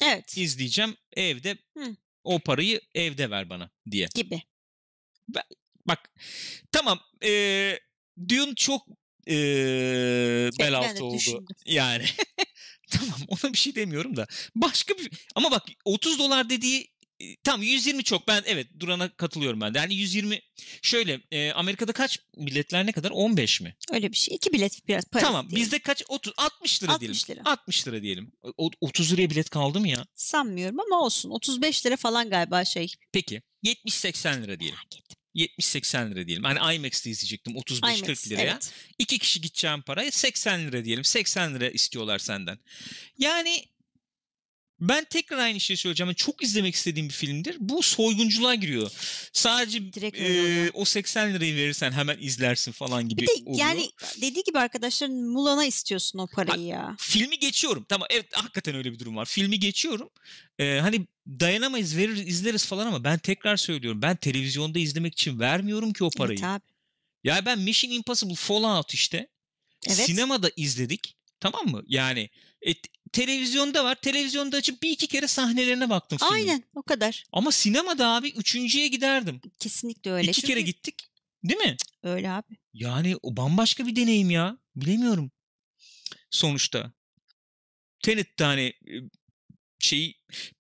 Evet. izleyeceğim evde Hı. o parayı evde ver bana diye. Gibi. Bak tamam eee Dune çok eee bel altı oldu. düşündüm. Yani tamam ona bir şey demiyorum da başka bir ama bak 30 dolar dediği e, tam 120 çok ben evet Duran'a katılıyorum ben de. Yani 120 şöyle e, Amerika'da kaç biletler ne kadar 15 mi? Öyle bir şey. İki bilet biraz parası tamam diyelim. bizde kaç 30 60 lira 60 diyelim. lira. 60 lira diyelim. O, 30 liraya bilet kaldı mı ya? Sanmıyorum ama olsun. 35 lira falan galiba şey. Peki 70-80 lira diyelim. Merak ettim. 70-80 lira diyelim. Hani IMAX'te izleyecektim 35-40 IMAX, liraya. evet. İki kişi gideceğim paraya 80 lira diyelim. 80 lira istiyorlar senden. Yani ben tekrar aynı şeyi söyleyeceğim. Yani çok izlemek istediğim bir filmdir. Bu soygunculuğa giriyor. Sadece Direkt e, o 80 lirayı verirsen hemen izlersin falan gibi Bir de oluyor. yani dediği gibi arkadaşlar Mulan'a istiyorsun o parayı ya. Filmi geçiyorum. Tamam evet hakikaten öyle bir durum var. Filmi geçiyorum. Ee, hani dayanamayız verir izleriz falan ama ben tekrar söylüyorum. Ben televizyonda izlemek için vermiyorum ki o parayı. Evet abi. Ya ben Mission Impossible Fallout işte Evet. sinemada izledik. Tamam mı? Yani e, televizyonda var. Televizyonda açıp bir iki kere sahnelerine baktım filmin. Aynen o kadar. Ama sinemada abi üçüncüye giderdim. Kesinlikle öyle. İki Çünkü kere gittik. Değil mi? Öyle abi. Yani o bambaşka bir deneyim ya. Bilemiyorum. Sonuçta. Tenet de hani e, şey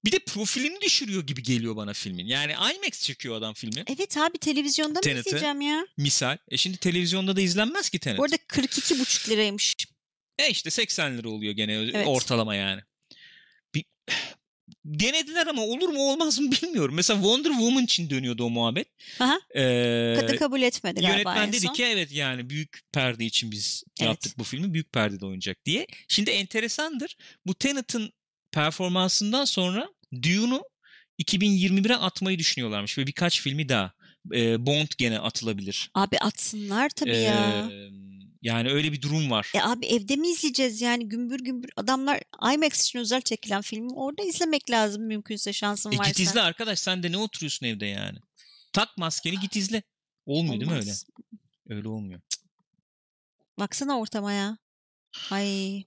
bir de profilini düşürüyor gibi geliyor bana filmin. Yani IMAX çekiyor adam filmi. Evet abi televizyonda mı Tenet'i. izleyeceğim ya? Misal. E şimdi televizyonda da izlenmez ki Tenet. Bu arada 42,5 liraymış. E işte 80 lira oluyor gene Evet. ortalama yani. Bir, denediler ama olur mu olmaz mı bilmiyorum. Mesela Wonder Woman için dönüyordu o muhabbet. Aha. Ee, Kadın kabul etmedi galiba Yönetmen en dedi ki evet yani büyük perde için biz Evet. yaptık bu filmi büyük perdede oynayacak diye. Şimdi enteresandır bu Tenet'in performansından sonra Dune'u 2021'e atmayı düşünüyorlarmış ve birkaç filmi daha. Ee, Bond gene atılabilir. Abi atsınlar tabii ya. Ee, yani öyle bir durum var. E abi evde mi izleyeceğiz yani gümbür gümbür adamlar IMAX için özel çekilen filmi orada izlemek lazım mümkünse şansın E varsa. git izle arkadaş sen de ne oturuyorsun evde yani. Tak maskeni git izle. Olmuyor değil mi öyle? Olmaz. Öyle olmuyor. Baksana ortama ya. Ay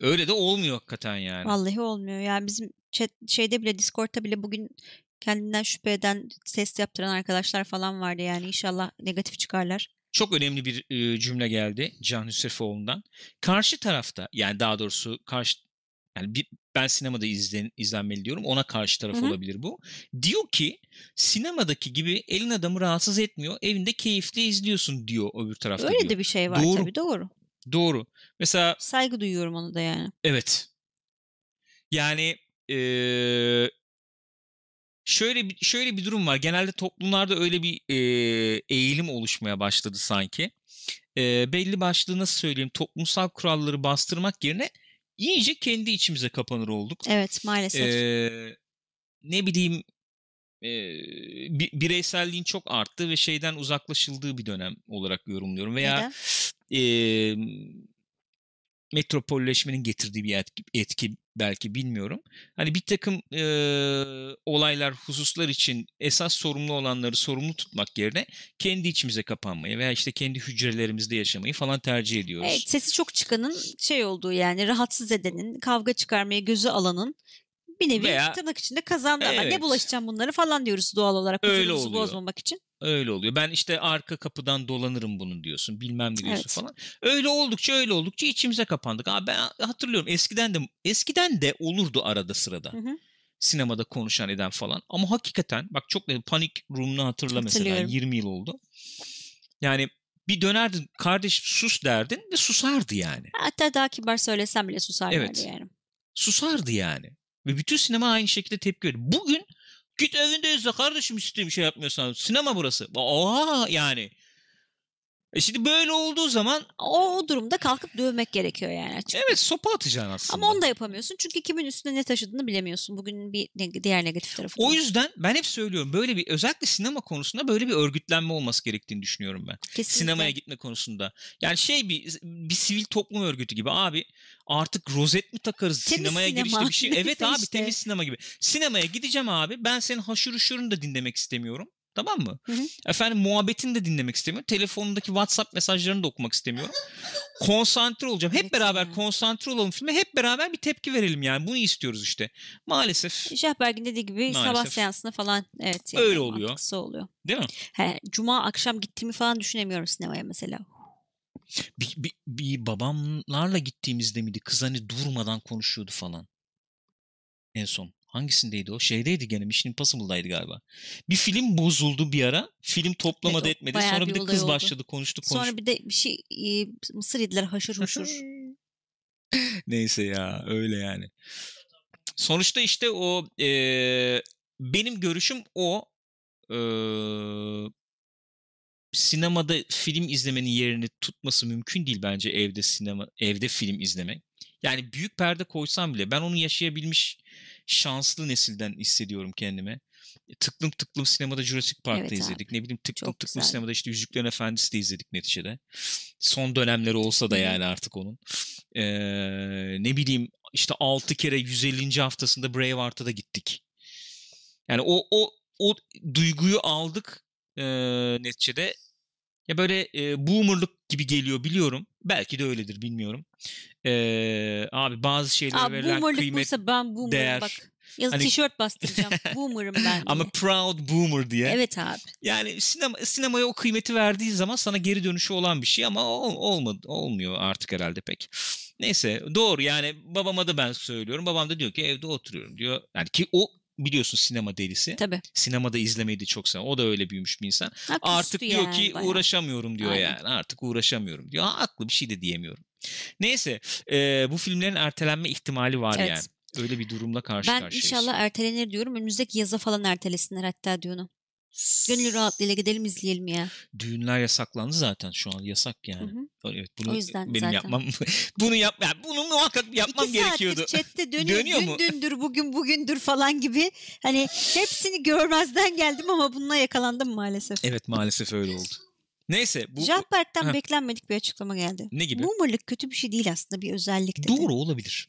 Öyle de olmuyor hakikaten yani. vallahi olmuyor. Yani bizim chat, şeyde bile Discord'ta bile bugün kendinden şüphe eden test yaptıran arkadaşlar falan vardı yani inşallah negatif çıkarlar. Çok önemli bir e, cümle geldi Can Hüsefoğlu'ndan. Karşı tarafta yani daha doğrusu karşı yani bir, ben sinemada izlen, izlenmeli diyorum. Ona karşı taraf Hı hı. olabilir bu. Diyor ki sinemadaki gibi elin adamı rahatsız etmiyor. Evinde keyifli izliyorsun diyor öbür tarafta Öyle diyor. de bir şey var Doğru. tabii doğru. Doğru. Mesela Saygı duyuyorum onu da yani. Evet. Yani eee, şöyle bir şöyle bir durum var. Genelde toplumlarda öyle bir eee, eğilim oluşmaya başladı sanki. Eee, belli başlı nasıl söyleyeyim toplumsal kuralları bastırmak yerine iyice kendi içimize kapanır olduk. Evet maalesef. Eee, ne bileyim bi- bireyselliğin çok arttığı ve şeyden uzaklaşıldığı bir dönem olarak yorumluyorum. Veya Neden? Eee metropolleşmenin getirdiği bir etki, etki belki bilmiyorum. Hani bir takım e, olaylar, hususlar için esas sorumlu olanları sorumlu tutmak yerine kendi içimize kapanmayı veya işte kendi hücrelerimizde yaşamayı falan tercih ediyoruz. Evet, sesi çok çıkanın şey olduğu yani rahatsız edenin, kavga çıkarmaya gözü alanın bir nevi Veya- tırnak içinde kazandı Evet. ne bulaşacağım bunları falan diyoruz doğal olarak Öyle oluyor. bozmamak için. Öyle oluyor. Ben işte arka kapıdan dolanırım bunun diyorsun. Bilmem ne diyorsun Evet. falan. Öyle oldukça öyle oldukça içimize kapandık. Abi ben hatırlıyorum eskiden de eskiden de olurdu arada sırada. Hı hı. Sinemada konuşan eden falan. Ama hakikaten bak çok net Panic Room'unu hatırla mesela Hatırlıyorum. 20 yıl oldu. Yani bir dönerdin kardeş sus derdin ve susardı yani. Hatta daha kibar söylesem bile susarlardı Evet. yani. Susardı yani. Ve bütün sinema aynı şekilde tepki veriyor. Bugün git evinde izle kardeşim bir şey yapmıyorsan. Sinema burası. Aa yani. E şimdi böyle olduğu zaman O, o durumda kalkıp dövmek gerekiyor yani açık. evet sopa atacaksın aslında. Ama onu da yapamıyorsun çünkü kimin üstüne ne taşıdığını bilemiyorsun. Bugün bir diğer negatif tarafı. O yüzden ben hep söylüyorum böyle bir özellikle sinema konusunda böyle bir örgütlenme olması gerektiğini düşünüyorum ben. Kesinlikle. Sinemaya gitme konusunda. Yani şey bir bir sivil toplum örgütü gibi abi artık rozet mi takarız Temiz sinemaya sinema. girişte bir şey. Evet abi temiz sinema gibi. Sinemaya gideceğim abi ben senin haşır uşurunu da dinlemek istemiyorum. Tamam mı? Hı hı. Efendim muhabbetini de dinlemek istemiyorum. Telefonundaki WhatsApp mesajlarını da okumak istemiyorum. konsantre olacağım. Hep Evet beraber ya. konsantre olalım filme. Hep beraber bir tepki verelim yani. Bunu istiyoruz işte. Maalesef. Şahberg'in dediği gibi sabah Maalesef. seansına falan evet. yani Öyle oluyor. oluyor. Değil mi? He, Cuma akşam gittiğimi falan düşünemiyorum sinemaya mesela. Bir, bir, bir babamlarla gittiğimizde miydi? Kız hani durmadan konuşuyordu falan. En son. Hangisindeydi o? Şeydeydi gene Mission Impossible'daydı galiba. Bir film bozuldu bir ara. Film toplamadı Evet, etmedi. Sonra bir bir de kız oldu. başladı konuştu konuştu. Sonra bir de bir şey e, mısır yediler haşır huşur. Neyse ya öyle yani. Sonuçta işte o eee, benim görüşüm o eee, sinemada film izlemenin yerini tutması mümkün değil bence evde sinema evde film izlemek. Yani büyük perde koysam bile ben onu yaşayabilmiş şanslı nesilden hissediyorum kendime. Tıklım tıklım sinemada Jurassic Park'ta Evet abi. izledik. Ne bileyim tıklım Çok tıklım güzel. sinemada işte Yüzüklerin Efendisi de izledik neticede. Son dönemleri olsa da yani artık onun. Ee, ne bileyim işte 6 kere 150. haftasında Braveheart'a da gittik. Yani o o o duyguyu aldık e, neticede. Ya böyle e, boomerlık gibi geliyor biliyorum. Belki de öyledir bilmiyorum. Ee, abi bazı şeylere Aa, verilen boomerlık kıymet buysa ben boomer'ım değer. bak. Yazı Hani- tişört bastıracağım. boomer'ım ben diye. ama proud boomer diye. Evet abi. Yani sinema sinemaya o kıymeti verdiği zaman sana geri dönüşü olan bir şey ama ol, olmadı olmuyor artık herhalde pek. Neyse doğru yani babama da ben söylüyorum. Babam da diyor ki evde oturuyorum diyor. Yani ki o biliyorsun sinema delisi. Tabii. Sinemada izlemeyi de çok sever. O da öyle büyümüş bir insan. Ha, Artık diyor yani ki bayağı. uğraşamıyorum diyor Aynen. yani. Artık uğraşamıyorum diyor. Ha, haklı bir şey de diyemiyorum. Neyse e, bu filmlerin ertelenme ihtimali var Evet. yani. Öyle bir durumla karşı Ben karşıyayız. inşallah ertelenir diyorum. Önümüzdeki yaza falan ertelesinler hatta diyor onu. Gönül rahatlığıyla gidelim izleyelim ya. Düğünler yasaklandı zaten şu an yasak Hı yani. hı. Evet bunu O yüzden benim zaten. yapmam bunu yap yani bunu muhakkak yapmam İki gerekiyordu. saattir chatte dönüyor. Dönüyor dün mu? dündür bugün bugündür falan gibi. Hani hepsini görmezden geldim ama bununla yakalandım maalesef. Evet maalesef öyle oldu. Neyse bu Heh. beklenmedik bir açıklama geldi. ne gibi? Boomerlık kötü bir şey değil aslında bir özellik dedi. Doğru olabilir.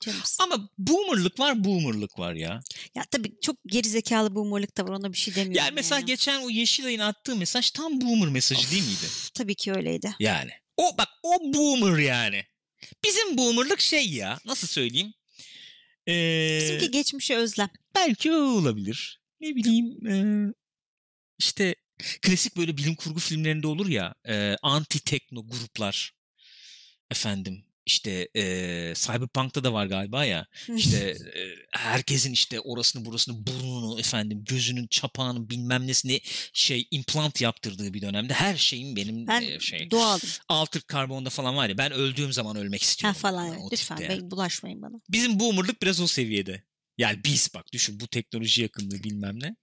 Canımsın. Ama boomerlık var boomerlık var ya. Ya tabii çok gerizekalı boomerlık da var ona bir şey demiyorum. Yani mesela yani. geçen o Yeşilay'ın attığı mesaj tam boomer mesajı değil miydi? Tabii ki öyleydi. Yani. O bak o boomer yani. Bizim boomerlık şey ya nasıl söyleyeyim? Ee, Bizimki geçmişe özlem. belki o olabilir. Ne bileyim ee, işte klasik böyle bilim kurgu filmlerinde olur ya e, anti tekno gruplar efendim işte e, Cyberpunk'ta da var galiba ya işte e, herkesin işte orasını burasını burnunu efendim gözünün çapağının bilmem nesini şey implant yaptırdığı bir dönemde her şeyin benim ben e, şey doğalım. altered karbonda falan var ya ben öldüğüm zaman ölmek Ha istiyorum. falan. Yani Lütfen bey, bulaşmayın bana. Bizim boomerlık biraz o seviyede. Yani biz bak düşün bu teknoloji yakınlığı bilmem ne.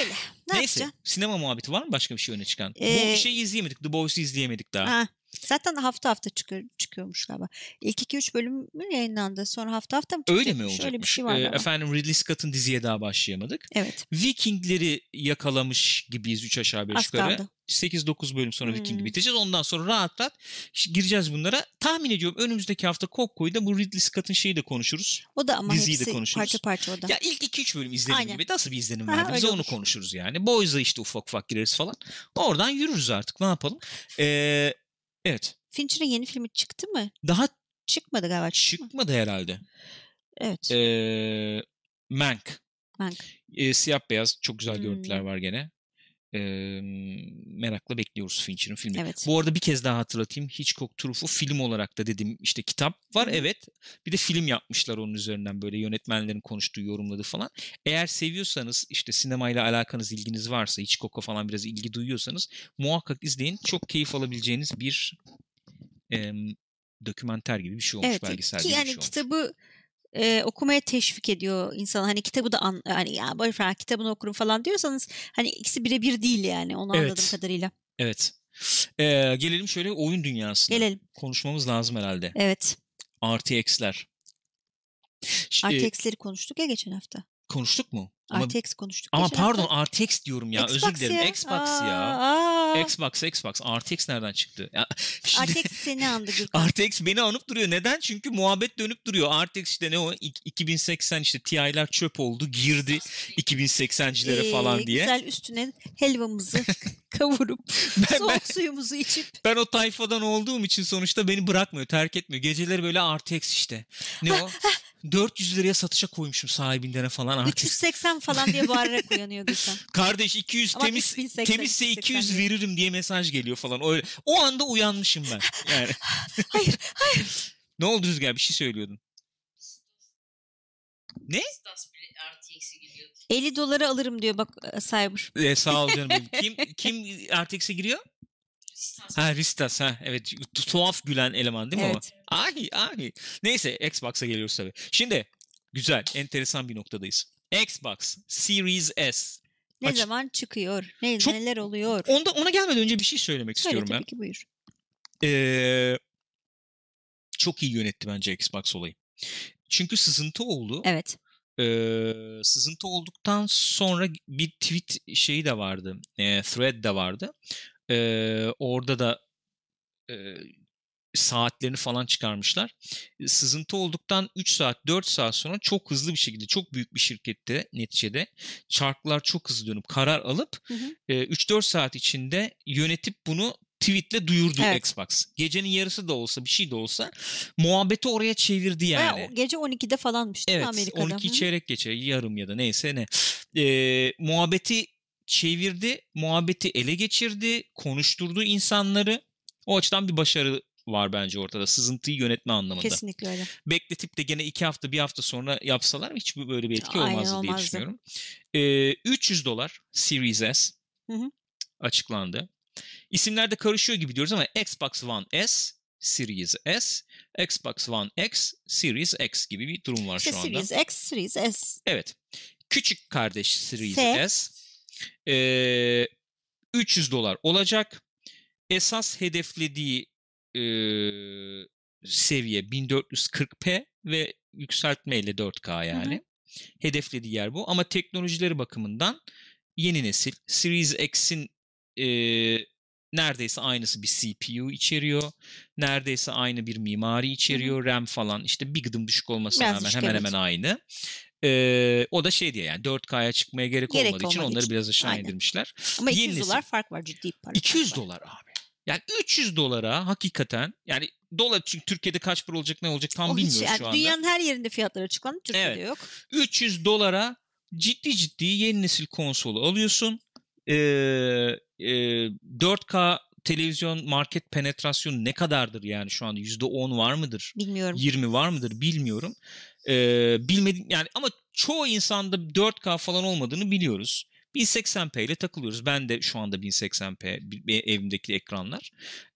Öyle. Ne Neyse yapacaksın? sinema muhabbeti var mı başka bir şey öne çıkan? Ee, Bu şeyi izleyemedik. The Boys'u izleyemedik daha. Ha, Zaten hafta hafta çıkıyor, çıkıyormuş galiba. İlk 2-3 bölüm mü yayınlandı? Sonra hafta hafta mı Öyle mi çıkacakmış? olacakmış? Öyle bir şey var Ee, efendim Ridley Scott'ın diziye daha başlayamadık. Evet. Vikingleri yakalamış gibiyiz 3 aşağı 5 Az yukarı. kaldı. 8-9 bölüm sonra Hmm. Viking'i biteceğiz. Ondan sonra rahat rahat gireceğiz bunlara. Tahmin ediyorum önümüzdeki hafta Kokko'yu da bu Ridley Scott'ın şeyi de konuşuruz. O da ama Diziyi de hepsi konuşuruz. parça parça o da. Ya ilk 2-3 bölüm izlenim Aynen. gibi nasıl bir izlenim verdi bize onu konuşuruz yani. Boys'a işte ufak ufak gireriz falan. Oradan yürürüz artık ne yapalım. Ee, evet Fincher'ın yeni filmi çıktı mı? daha Çıkmadı galiba. çıktı mı? çıkmadı herhalde. Evet. Ee, Mank. Mank. Ee, siyah beyaz çok güzel Hmm. görüntüler var gene. Ee, merakla bekliyoruz Fincher'ın filmi. Evet. Bu arada bir kez daha hatırlatayım. Hitchcock Truff'u film olarak da dedim işte kitap var evet. Bir de film yapmışlar onun üzerinden böyle yönetmenlerin konuştuğu, yorumladığı falan. Eğer seviyorsanız işte sinemayla alakanız, ilginiz varsa, Hitchcock'a falan biraz ilgi duyuyorsanız muhakkak izleyin. Çok keyif alabileceğiniz bir em, dokümenter gibi bir şey olmuş, Evet. belgesel gibi bir yani şey olmuş. kitabı e, okumaya teşvik ediyor insan. Hani kitabı da an, hani ya boş ver kitabını okurum falan diyorsanız hani ikisi birebir değil yani onu Evet. anladığım kadarıyla. Evet. Ee, gelelim şöyle oyun dünyasına. Gelelim. Konuşmamız lazım herhalde. Evet. RTX'ler. RTX'leri konuştuk ya geçen hafta. konuştuk mu? Ama, RTX konuştuk. ama pardon hafta. RTX diyorum ya. Xbox özür dilerim. Xbox ya. Aa, Xbox, Xbox. RTX nereden çıktı? Ya, şimdi- RTX seni andı Gürkan. RTX beni anıp duruyor. Neden? Çünkü muhabbet dönüp duruyor. RTX işte ne o? İk- 2080 işte TI'ler çöp oldu. Girdi 2080'cilere Ee, falan diye. Güzel üstüne helvamızı kavurup Ben, soğuk ben, suyumuzu içip ben o tayfadan olduğum için sonuçta beni bırakmıyor, terk etmiyor. Geceleri böyle RTX işte. Ne o? 400 liraya satışa koymuşum sahibinden falan RTX. 380 falan diye bağırarak uyanıyor Gürkan. Kardeş 200 Ama temiz 3080, temizse 200 380 veririm diye mesaj geliyor falan. Öyle. O anda uyanmışım ben. Yani. Hayır, ne oldu Rüzgar? Bir şey söylüyordun. Gidiyordu. 50 dolara alırım diyor bak e, Cyber. Ee, sağ ol canım. Kim kim RTX'e giriyor? Ha Ristas ha evet Tu- tuhaf gülen eleman değil mi Evet. o? Ahi ahi. Neyse Xbox'a geliyoruz tabii. Şimdi güzel enteresan bir noktadayız. Xbox Series S. Ne Aç- zaman çıkıyor? Ne, Çok- Neler oluyor? Onda, ona gelmeden önce bir şey söylemek Söyle istiyorum tabii ben. ki buyur. Ee, çok iyi yönetti bence Xbox olayı. Çünkü sızıntı oldu. Evet. Ee, sızıntı olduktan sonra bir tweet şeyi de vardı. E, thread de vardı. Ee, orada da e, saatlerini falan çıkarmışlar. Sızıntı olduktan 3 saat 4 saat sonra çok hızlı bir şekilde çok büyük bir şirkette neticede çarklar çok hızlı dönüp karar alıp Hı hı. e, 3-4 saat içinde yönetip bunu tweetle duyurdu Evet. Xbox. Gecenin yarısı da olsa bir şey de olsa muhabbeti oraya çevirdi yani. O gece 12'de falanmış değil mi Evet Amerika'da? 12 Hı hı. çeyrek geçe yarım ya da neyse ne. Ee, muhabbeti çevirdi, muhabbeti ele geçirdi, konuşturdu insanları. O açıdan bir başarı var bence ortada. Sızıntıyı yönetme anlamında. Kesinlikle öyle. Bekletip de gene iki hafta bir hafta sonra yapsalar hiç böyle bir etki Aynen olmazdı diye olmazdı. düşünüyorum. Ee, 300 dolar Series S Hı hı. açıklandı. İsimler de karışıyor gibi diyoruz ama Xbox One S, Series S, Xbox One X, Series X gibi bir durum var İşte şu anda. Series X, Series S. Evet. Küçük kardeş Series S. S. Ee, 300 dolar olacak. Esas hedeflediği e, seviye 1440p ve yükseltmeyle 4K yani. Hedeflediği yer bu. Ama teknolojileri bakımından yeni nesil. Series X'in e, neredeyse aynısı bir CPU içeriyor. Neredeyse aynı bir mimari içeriyor. RAM falan işte bir gıdım düşük olmasına Biraz rağmen düşük, hemen evet. hemen aynı. Ee, o da şey diye yani 4K'ya çıkmaya gerek, Gerek olmadığı için onları için. biraz aşağı Aynen. indirmişler. Ama Yeni 200 nesil. dolar fark var ciddi para. 200 fark var. dolar abi. Yani 300 dolara hakikaten yani dolar çünkü Türkiye'de kaç para olacak ne olacak tam O hiç- bilmiyoruz yani şu anda. Dünyanın her yerinde fiyatlar açıklandı. Türkiye'de Evet. yok. 300 dolara ciddi ciddi yeni nesil konsolu alıyorsun. Ee, e, 4K televizyon market penetrasyonu ne kadardır yani şu anda %10 var mıdır? Bilmiyorum. 20 var mıdır bilmiyorum. Ee, bilmedim yani ama çoğu insanda 4K falan olmadığını biliyoruz. 1080p ile takılıyoruz. Ben de şu anda 1080p bir- bir evimdeki ekranlar.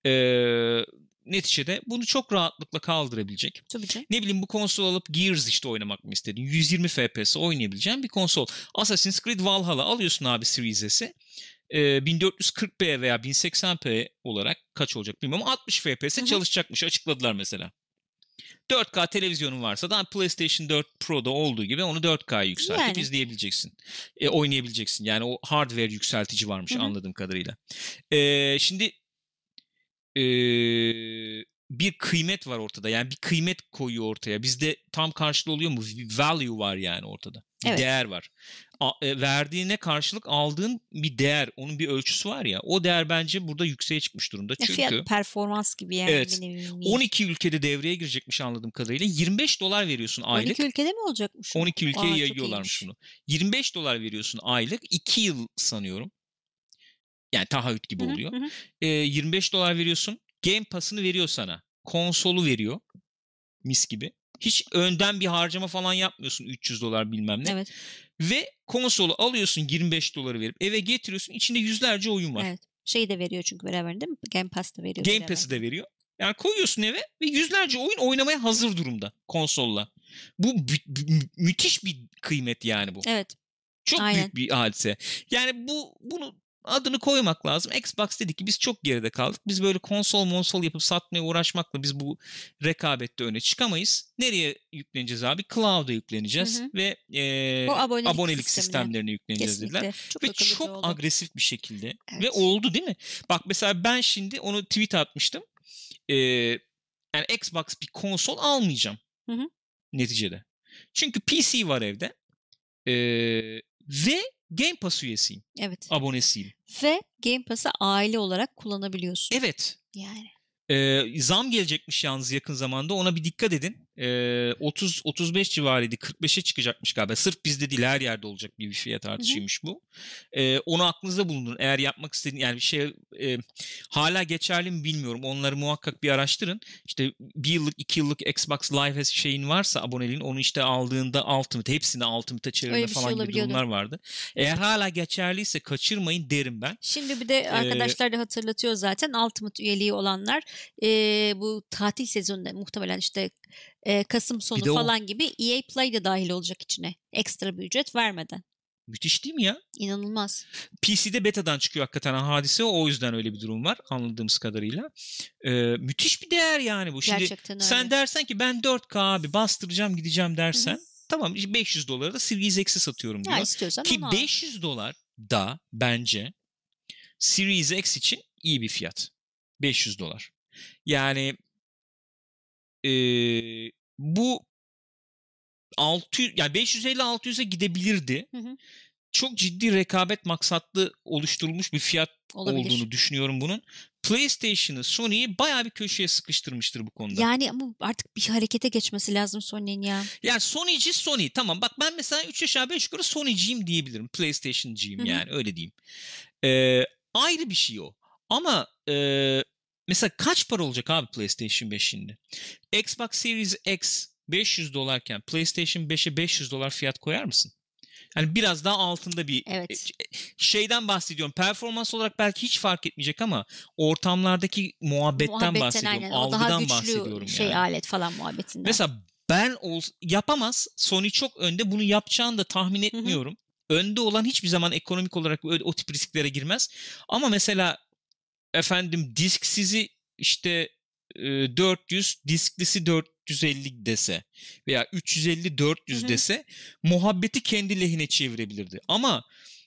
Ee, neticede bunu çok rahatlıkla kaldırabilecek. Tabii canım. Ne bileyim bu konsol alıp Gears işte oynamak mı istedin? 120 FPS oynayabileceğin bir konsol. Assassin's Creed Valhalla alıyorsun abi Series S'i. e, 1440p veya 1080p olarak kaç olacak bilmiyorum. 60 FPS çalışacakmış açıkladılar mesela. 4K televizyonun varsa da PlayStation 4 Pro'da olduğu gibi onu 4K'ya yükseltip Yani. izleyebileceksin. E, oynayabileceksin. Yani o hardware yükseltici varmış Hı hı. anladığım kadarıyla. E, şimdi e, bir kıymet var ortada. Yani bir kıymet koyuyor ortaya. Bizde tam karşılığı oluyor mu? Bir value var yani ortada. Bir Evet. değer var. E, verdiğine karşılık aldığın bir değer, onun bir ölçüsü var ya. O değer bence burada yükseğe çıkmış durumda. Çünkü fiyat performans gibi yani. Evet. bir nevi. 12 ülkede devreye girecekmiş anladığım kadarıyla. 25 dolar veriyorsun aylık. 12 ülkede mi olacakmış? o? 12 ülkeye Aa, yayıyorlarmış bunu. 25 dolar veriyorsun aylık. 2 yıl sanıyorum. Yani taahhüt gibi oluyor. hı hı. Ee, 25 dolar veriyorsun. Game Pass'ını veriyor sana. Konsolu veriyor. Mis gibi. Hiç önden bir harcama falan yapmıyorsun 300 dolar bilmem ne. Evet. Ve konsolu alıyorsun 25 doları verip eve getiriyorsun. İçinde yüzlerce oyun var. Evet. Şeyi de veriyor çünkü beraber değil mi? Game Pass da veriyor. Game. Pass'ı da veriyor. Yani koyuyorsun eve ve yüzlerce oyun oynamaya hazır durumda konsolla. Bu mü- mü- müthiş bir kıymet yani bu. Evet. Çok Aynen. büyük bir hadise. Yani bu bunu adını koymak lazım. Xbox dedi ki biz çok geride kaldık. Biz böyle konsol monsol yapıp satmaya uğraşmakla biz bu rekabette öne çıkamayız. Nereye yükleneceğiz abi? Cloud'a yükleneceğiz Hı hı. ve e, O abonelik abonelik sistemlerine yükleneceğiz dediler. Kesinlikle. Çok Ve çok oldu. agresif bir şekilde ve Evet. oldu değil mi? Bak mesela ben şimdi onu tweet atmıştım. Ee, yani Xbox bir konsol almayacağım. Hı hı. Neticede. Çünkü PC var evde. Ee, ve Game Pass üyesiyim. Evet. Abonesiyim. Ve Game Pass'ı aile olarak kullanabiliyorsun. Evet. Yani. Ee, zam gelecekmiş yalnız yakın zamanda. Ona bir dikkat edin. Ee, 30 35 civarıydı. 45'e çıkacakmış galiba. Sırf bizde değil her yerde olacak bir fiyat artışıymış bu. Ee, onu aklınızda bulundurun. Eğer yapmak istediğin yani bir şey e, hala geçerli mi bilmiyorum. Onları muhakkak bir araştırın. İşte bir yıllık iki yıllık Xbox Live şeyin varsa aboneliğin onu işte aldığında Ultimate hepsini Ultimate'a çevirme Öyle bir şey falan gibi durumlar vardı. Eğer hala geçerliyse kaçırmayın derim ben. Şimdi bir Ee, de arkadaşlar da hatırlatıyor zaten Ultimate üyeliği olanlar e, bu tatil sezonunda muhtemelen işte e, Kasım sonu o. falan gibi EA Play de dahil olacak içine. Ekstra bir ücret vermeden. Müthiş değil mi ya? İnanılmaz. PC'de betadan çıkıyor hakikaten hadise. O yüzden öyle bir durum var anladığımız kadarıyla. Ee, müthiş bir değer yani bu. Şimdi Gerçekten öyle. sen dersen ki ben 4K abi bastıracağım gideceğim dersen tamam 500 dolara da Series X'i satıyorum diyor. ya istiyorsan Ki onu al. 500 dolar da bence Series X için iyi bir fiyat. 500 dolar. Yani ee, bu 600 yani 550-600'e gidebilirdi. Hı hı. Çok ciddi rekabet maksatlı oluşturulmuş bir fiyat Olabilir. olduğunu düşünüyorum bunun. PlayStation'ı, Sony'yi bayağı bir köşeye sıkıştırmıştır bu konuda. Yani ama artık bir harekete geçmesi lazım Sony'nin ya. Yani Sony'ci Sony. Tamam bak ben mesela 3 aşağı 5 yukarı Sony'ciyim diyebilirim. Hı. yani öyle diyeyim. Ee, ayrı bir şey o. Ama e, mesela kaç para olacak abi PlayStation 5 şimdi? Xbox Series X 500 dolarken PlayStation 5'e 500 dolar fiyat koyar mısın? Yani biraz daha altında bir Evet. e, şeyden bahsediyorum. Performans olarak belki hiç fark etmeyecek ama ortamlardaki muhabbetten, Muhabbetten bahsediyorum. aynen. O daha Algıdan güçlü bahsediyorum şey yani. alet falan muhabbetinden. Mesela ben ol, yapamaz. Sony çok önde. Bunu yapacağını da tahmin etmiyorum. Önde olan hiçbir zaman ekonomik olarak o tip risklere girmez. Ama mesela efendim disksizi işte e, 400, disklisi 450 dese veya 350 400 Hı hı. dese muhabbeti kendi lehine çevirebilirdi. Ama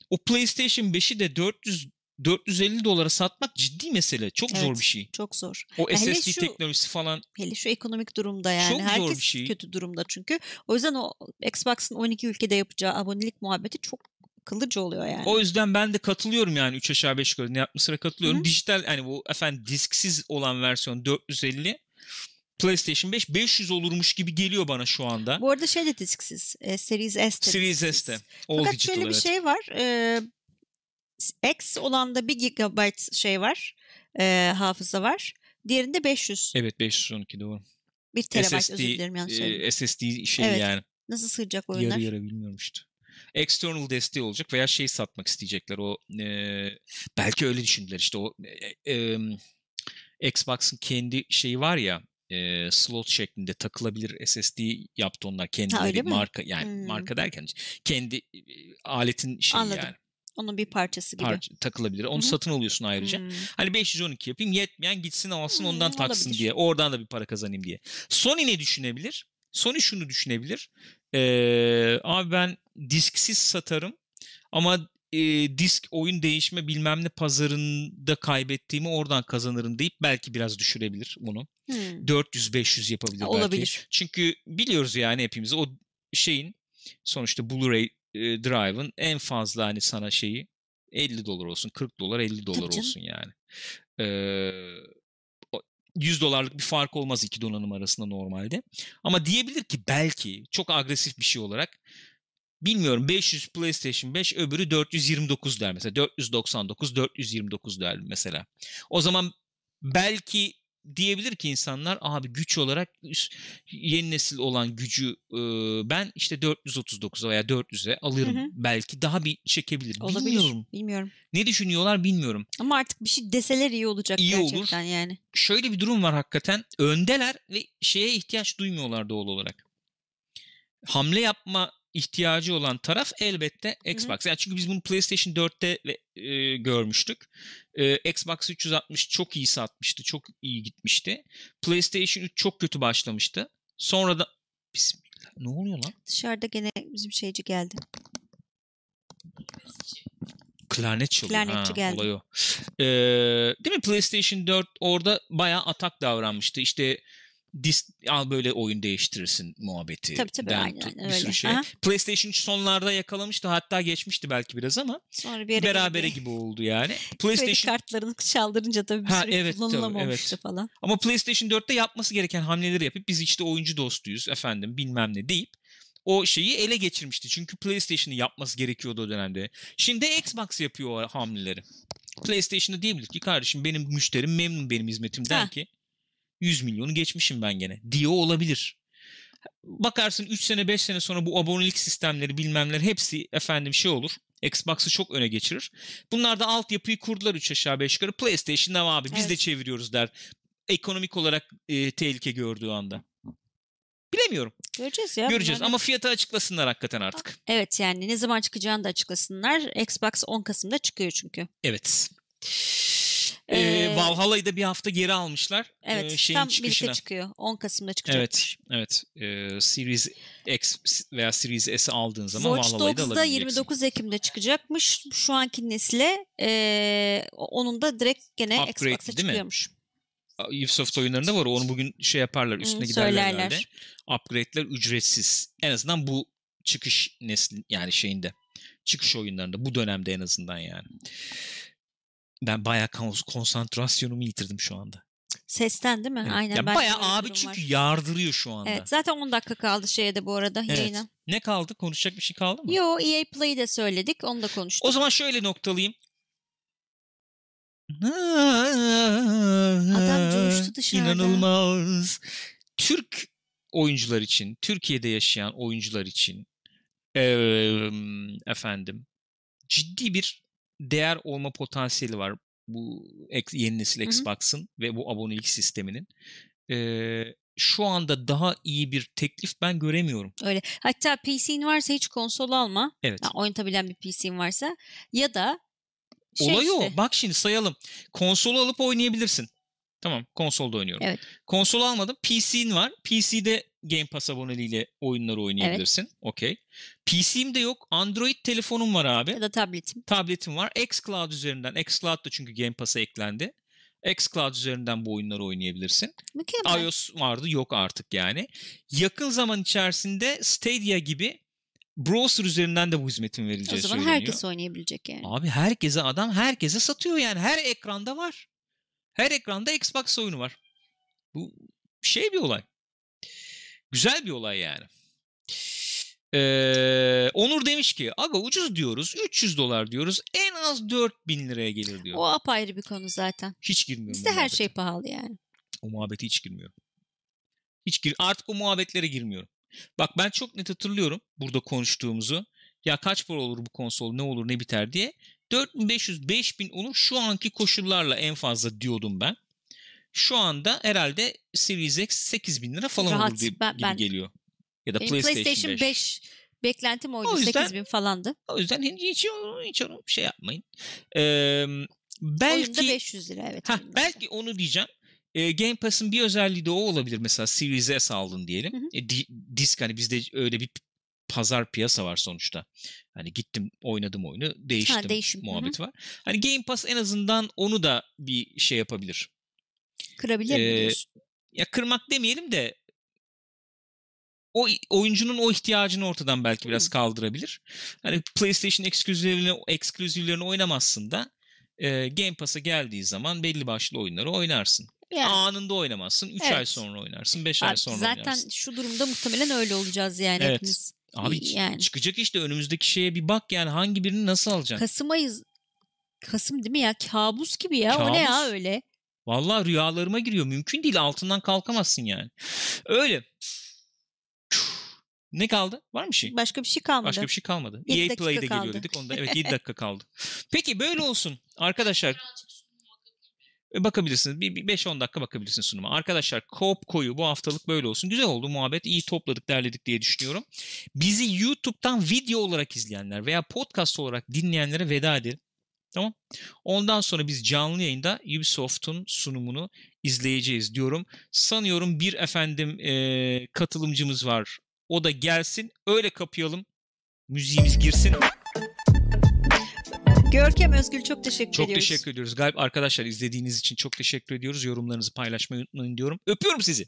o PlayStation 5'i de 400 450 dolara satmak ciddi mesele. Çok zor Evet. bir şey. Çok zor. O hele SSD şu- teknolojisi falan Hele şu ekonomik durumda yani. Çok zor Herkes bir şey. kötü durumda çünkü. O yüzden o Xbox'ın 12 ülkede yapacağı abonelik muhabbeti çok akıllıca oluyor yani. O yüzden ben de katılıyorum yani 3 aşağı 5 yukarı ne yapmasına katılıyorum. Hı. Dijital hani bu efendim disksiz olan versiyon 450 PlayStation 5 500 olurmuş gibi geliyor bana şu anda. Bu arada şey de disksiz. E, Series S de Series disksiz. S'te. All Fakat digital şöyle bir evet. şey var. E, X olanda 1 GB şey var. e, hafıza var. Diğerinde 500. Evet 512 doğru. 1 terabayt SSD, özür dilerim yanlış söyledim. e, SSD şey Evet, yani. Nasıl sığacak oyunlar? Yarı yarı bilmiyorum işte. External desteği olacak veya şey satmak isteyecekler o e, belki öyle düşündüler işte o e, e, Xbox'ın kendi şeyi var ya e, slot şeklinde takılabilir SSD yaptı onlar kendileri mi? marka yani Hmm. marka derken kendi e, aletin şeyi Anladım. yani Onun bir parçası gibi. parça takılabilir. Onu Hı hı. satın alıyorsun ayrıca. Hmm. Hani 512 yapayım yetmeyen gitsin alsın Hmm, ondan taksın olabilir. diye. Oradan da bir para kazanayım diye. Sony ne düşünebilir? Sony şunu düşünebilir. Ee, abi ben disksiz satarım ama e, disk oyun değişme bilmem ne pazarında kaybettiğimi oradan kazanırım deyip belki biraz düşürebilir bunu. Hmm. 400-500 yapabilir belki. Olabilir. Çünkü biliyoruz yani hepimiz o şeyin sonuçta Blu-ray e, Drive'ın en fazla hani sana şeyi 50 dolar olsun, 40 dolar, 50 dolar Tabii canım. olsun yani. Ee, 100 dolarlık bir fark olmaz iki donanım arasında normalde. Ama diyebilir ki belki çok agresif bir şey olarak bilmiyorum 500 PlayStation 5 öbürü 429 der mesela. 499 429 der mesela. O zaman belki diyebilir ki insanlar abi güç olarak yeni nesil olan gücü e, ben işte 439'a veya 400'e alırım. Hı hı. Belki daha bir çekebilir. Olabilir. Bilmiyorum. Bilmiyorum. Ne düşünüyorlar bilmiyorum. Ama artık bir şey deseler iyi olacak İyi olur. gerçekten yani. Şöyle bir durum var hakikaten. Öndeler ve şeye ihtiyaç duymuyorlar doğal olarak. Hamle yapma ihtiyacı olan taraf elbette Xbox. Yani çünkü biz bunu PlayStation 4'te ve- e, görmüştük. E, Xbox 360 çok iyi satmıştı, çok iyi gitmişti. PlayStation 3 çok kötü başlamıştı. Sonra da Bismillah ne oluyor lan? Dışarıda gene bizim şeyci geldi. Klarnet çalıyor. Klarnetçi ha, geldi. Olay o. Ee, değil mi PlayStation 4 orada bayağı atak davranmıştı. İşte dis, al böyle oyun değiştirirsin muhabbeti. Tabii, tabii, den aynen, aynen bir sürü öyle. şey. Aha. PlayStation 3 sonlarda yakalamıştı. Hatta geçmişti belki biraz ama Sonra bir yere berabere geldi. gibi oldu yani. Kredi PlayStation kartlarını çaldırınca tabii bir Ha, süre evet, tabii, kullanılamamıştı evet. falan. Ama PlayStation 4'te yapması gereken hamleleri yapıp biz işte oyuncu dostuyuz efendim bilmem ne deyip o şeyi ele geçirmişti. Çünkü PlayStation'ı yapması gerekiyordu o dönemde. Şimdi Xbox yapıyor o hamleleri. PlayStation'da diyebilir ki kardeşim benim müşterim memnun benim hizmetimden Ha. ki 100 milyonu geçmişim ben gene. Diyor olabilir. Bakarsın 3 sene 5 sene sonra bu abonelik sistemleri bilmemler hepsi efendim şey olur. Xbox'ı çok öne geçirir. Bunlar da altyapıyı kurdular 3 aşağı 5 yukarı. PlayStation'da abi biz de Evet. çeviriyoruz der. Ekonomik olarak e, tehlike gördüğü anda. Bilemiyorum. Göreceğiz ya. Göreceğiz bunları. ama fiyatı açıklasınlar hakikaten artık. Evet yani ne zaman çıkacağını da açıklasınlar. Xbox 10 Kasım'da çıkıyor çünkü. Evet. Ee, Ee, Valhalla'yı da bir hafta geri almışlar. Evet şeyin tam çıkışına. birlikte çıkıyor. 10 Kasım'da çıkacak. Evet, evet. Ee, Series X veya Series S'i aldığın zaman Watch Valhalla'yı da Dogs'da alabileceksin. 29 Ekim'de çıkacakmış. Şu anki nesile eee, onun da direkt gene Upgrade, Xbox'a değil mi? çıkıyormuş. Ubisoft oyunlarında var. Onu bugün şey yaparlar, üstüne Hı, giderler söylerler. herhalde. Upgrade'ler ücretsiz. En azından bu çıkış nesli yani şeyinde. Çıkış oyunlarında bu dönemde en azından yani. Ben bayağı kon- konsantrasyonumu yitirdim şu anda. Sesten değil mi? Evet. Aynen. Ya bende bayağı abi çünkü var. yardırıyor şu anda. Evet zaten 10 dakika kaldı şeye de bu arada Evet. yayına. Ne kaldı? Konuşacak bir şey kaldı mı? Yo EA Play'i de söyledik. Onu da konuştuk. O zaman şöyle noktalayayım. Adam coştu dışarıda. İnanılmaz. Türk oyuncular için, Türkiye'de yaşayan oyuncular için efendim ciddi bir değer olma potansiyeli var bu yeni nesil Hı hı. Xbox'ın ve bu abonelik sisteminin. Eee, şu anda daha iyi bir teklif ben göremiyorum. Öyle. Hatta PC'in varsa hiç konsol alma. Evet. Ya, oynatabilen bir PC'in varsa. Ya da şey Olay o. işte, Bak şimdi sayalım. Konsolu alıp oynayabilirsin. Tamam konsolda oynuyorum. Evet. Konsol almadım. PC'in var. PC'de Game Pass aboneliğiyle oyunları oynayabilirsin. Okey. PC'm de yok. Android telefonum var abi. ya da tabletim. Tabletim var. xCloud üzerinden. xCloud da çünkü Game Pass'a eklendi. xCloud üzerinden bu oyunları oynayabilirsin. Mükemmel. iOS vardı yok artık yani. Yakın zaman içerisinde Stadia gibi browser üzerinden de bu hizmetin o verileceği zaman söyleniyor. herkes oynayabilecek yani. Abi herkese adam herkese satıyor yani. Her ekranda var. Her ekranda Xbox oyunu var. Bu şey bir olay. Güzel bir olay yani. Ee, Onur demiş ki aga ucuz diyoruz 300 dolar diyoruz en az 4000 liraya gelir diyor. O apayrı bir konu zaten. Hiç girmiyorum. Bizde her muhabbete. şey pahalı yani. O muhabbete hiç girmiyorum. Hiç gir artık o muhabbetlere girmiyorum. Bak ben çok net hatırlıyorum burada konuştuğumuzu. Ya kaç para olur bu konsol ne olur ne biter diye. 4500 5000 olur şu anki koşullarla en fazla diyordum ben. Şu anda herhalde Series X 8000 lira falan Rahat. olur gibi, Ben- gibi ben- geliyor. Ya da PlayStation, PlayStation 5. 5 Beklentim oydu. O yüzden- 8000 falandı. O yüzden hiç, hiç, hiç onu şey yapmayın. Ee, Oyunda belki 500 lira evet. ha, oyunda. belki onu diyeceğim. Ee, Game Pass'ın bir özelliği de o olabilir. Mesela Series S aldın diyelim. Hı hı. E, di- disk hani bizde öyle bir pazar piyasa var sonuçta. Hani gittim oynadım oyunu değiştim değişim, hı. muhabbeti var. Hani Game Pass en azından onu da bir şey yapabilir. Kırabilir mi Ee, diyorsun? Ya kırmak demeyelim de o oyuncunun o ihtiyacını ortadan belki biraz kaldırabilir. Hani PlayStation ekskluzivlerini, ekskluzivlerini oynamazsın da e, Game Pass'a geldiği zaman belli başlı oyunları oynarsın. Yani, Anında oynamazsın. 3 ay Evet. sonra oynarsın. 5 ay sonra zaten oynarsın. şu durumda muhtemelen öyle olacağız yani Evet. hepimiz. Abi yani. çıkacak işte önümüzdeki şeye bir bak yani hangi birini nasıl alacaksın? Kasım ayı Kasım değil mi ya? Kabus gibi ya. O ne ya Kabus. öyle? Vallahi rüyalarıma giriyor. Mümkün değil. Altından kalkamazsın yani. Öyle. Ne kaldı? Var mı bir şey? Başka bir şey kalmadı. Başka bir şey kalmadı. EA dakika Play'de kaldı. geliyor dedik. Onda evet 7 dakika kaldı. Peki böyle olsun. Arkadaşlar e, bakabilirsiniz. Bir 5-10 dakika bakabilirsiniz sunuma. Arkadaşlar Coop koyu bu haftalık böyle olsun. Güzel oldu muhabbet. iyi topladık, derledik diye düşünüyorum. Bizi YouTube'dan video olarak izleyenler veya podcast olarak dinleyenlere veda edelim. Tamam. Ondan sonra biz canlı yayında Ubisoft'un sunumunu izleyeceğiz diyorum. Sanıyorum bir efendim e, katılımcımız var. O da gelsin. Öyle kapayalım. Müziğimiz girsin. Görkem Özgül çok teşekkür Çok ediyoruz. teşekkür ediyoruz. Galip arkadaşlar izlediğiniz için çok teşekkür ediyoruz. Yorumlarınızı paylaşmayı unutmayın diyorum. Öpüyorum sizi.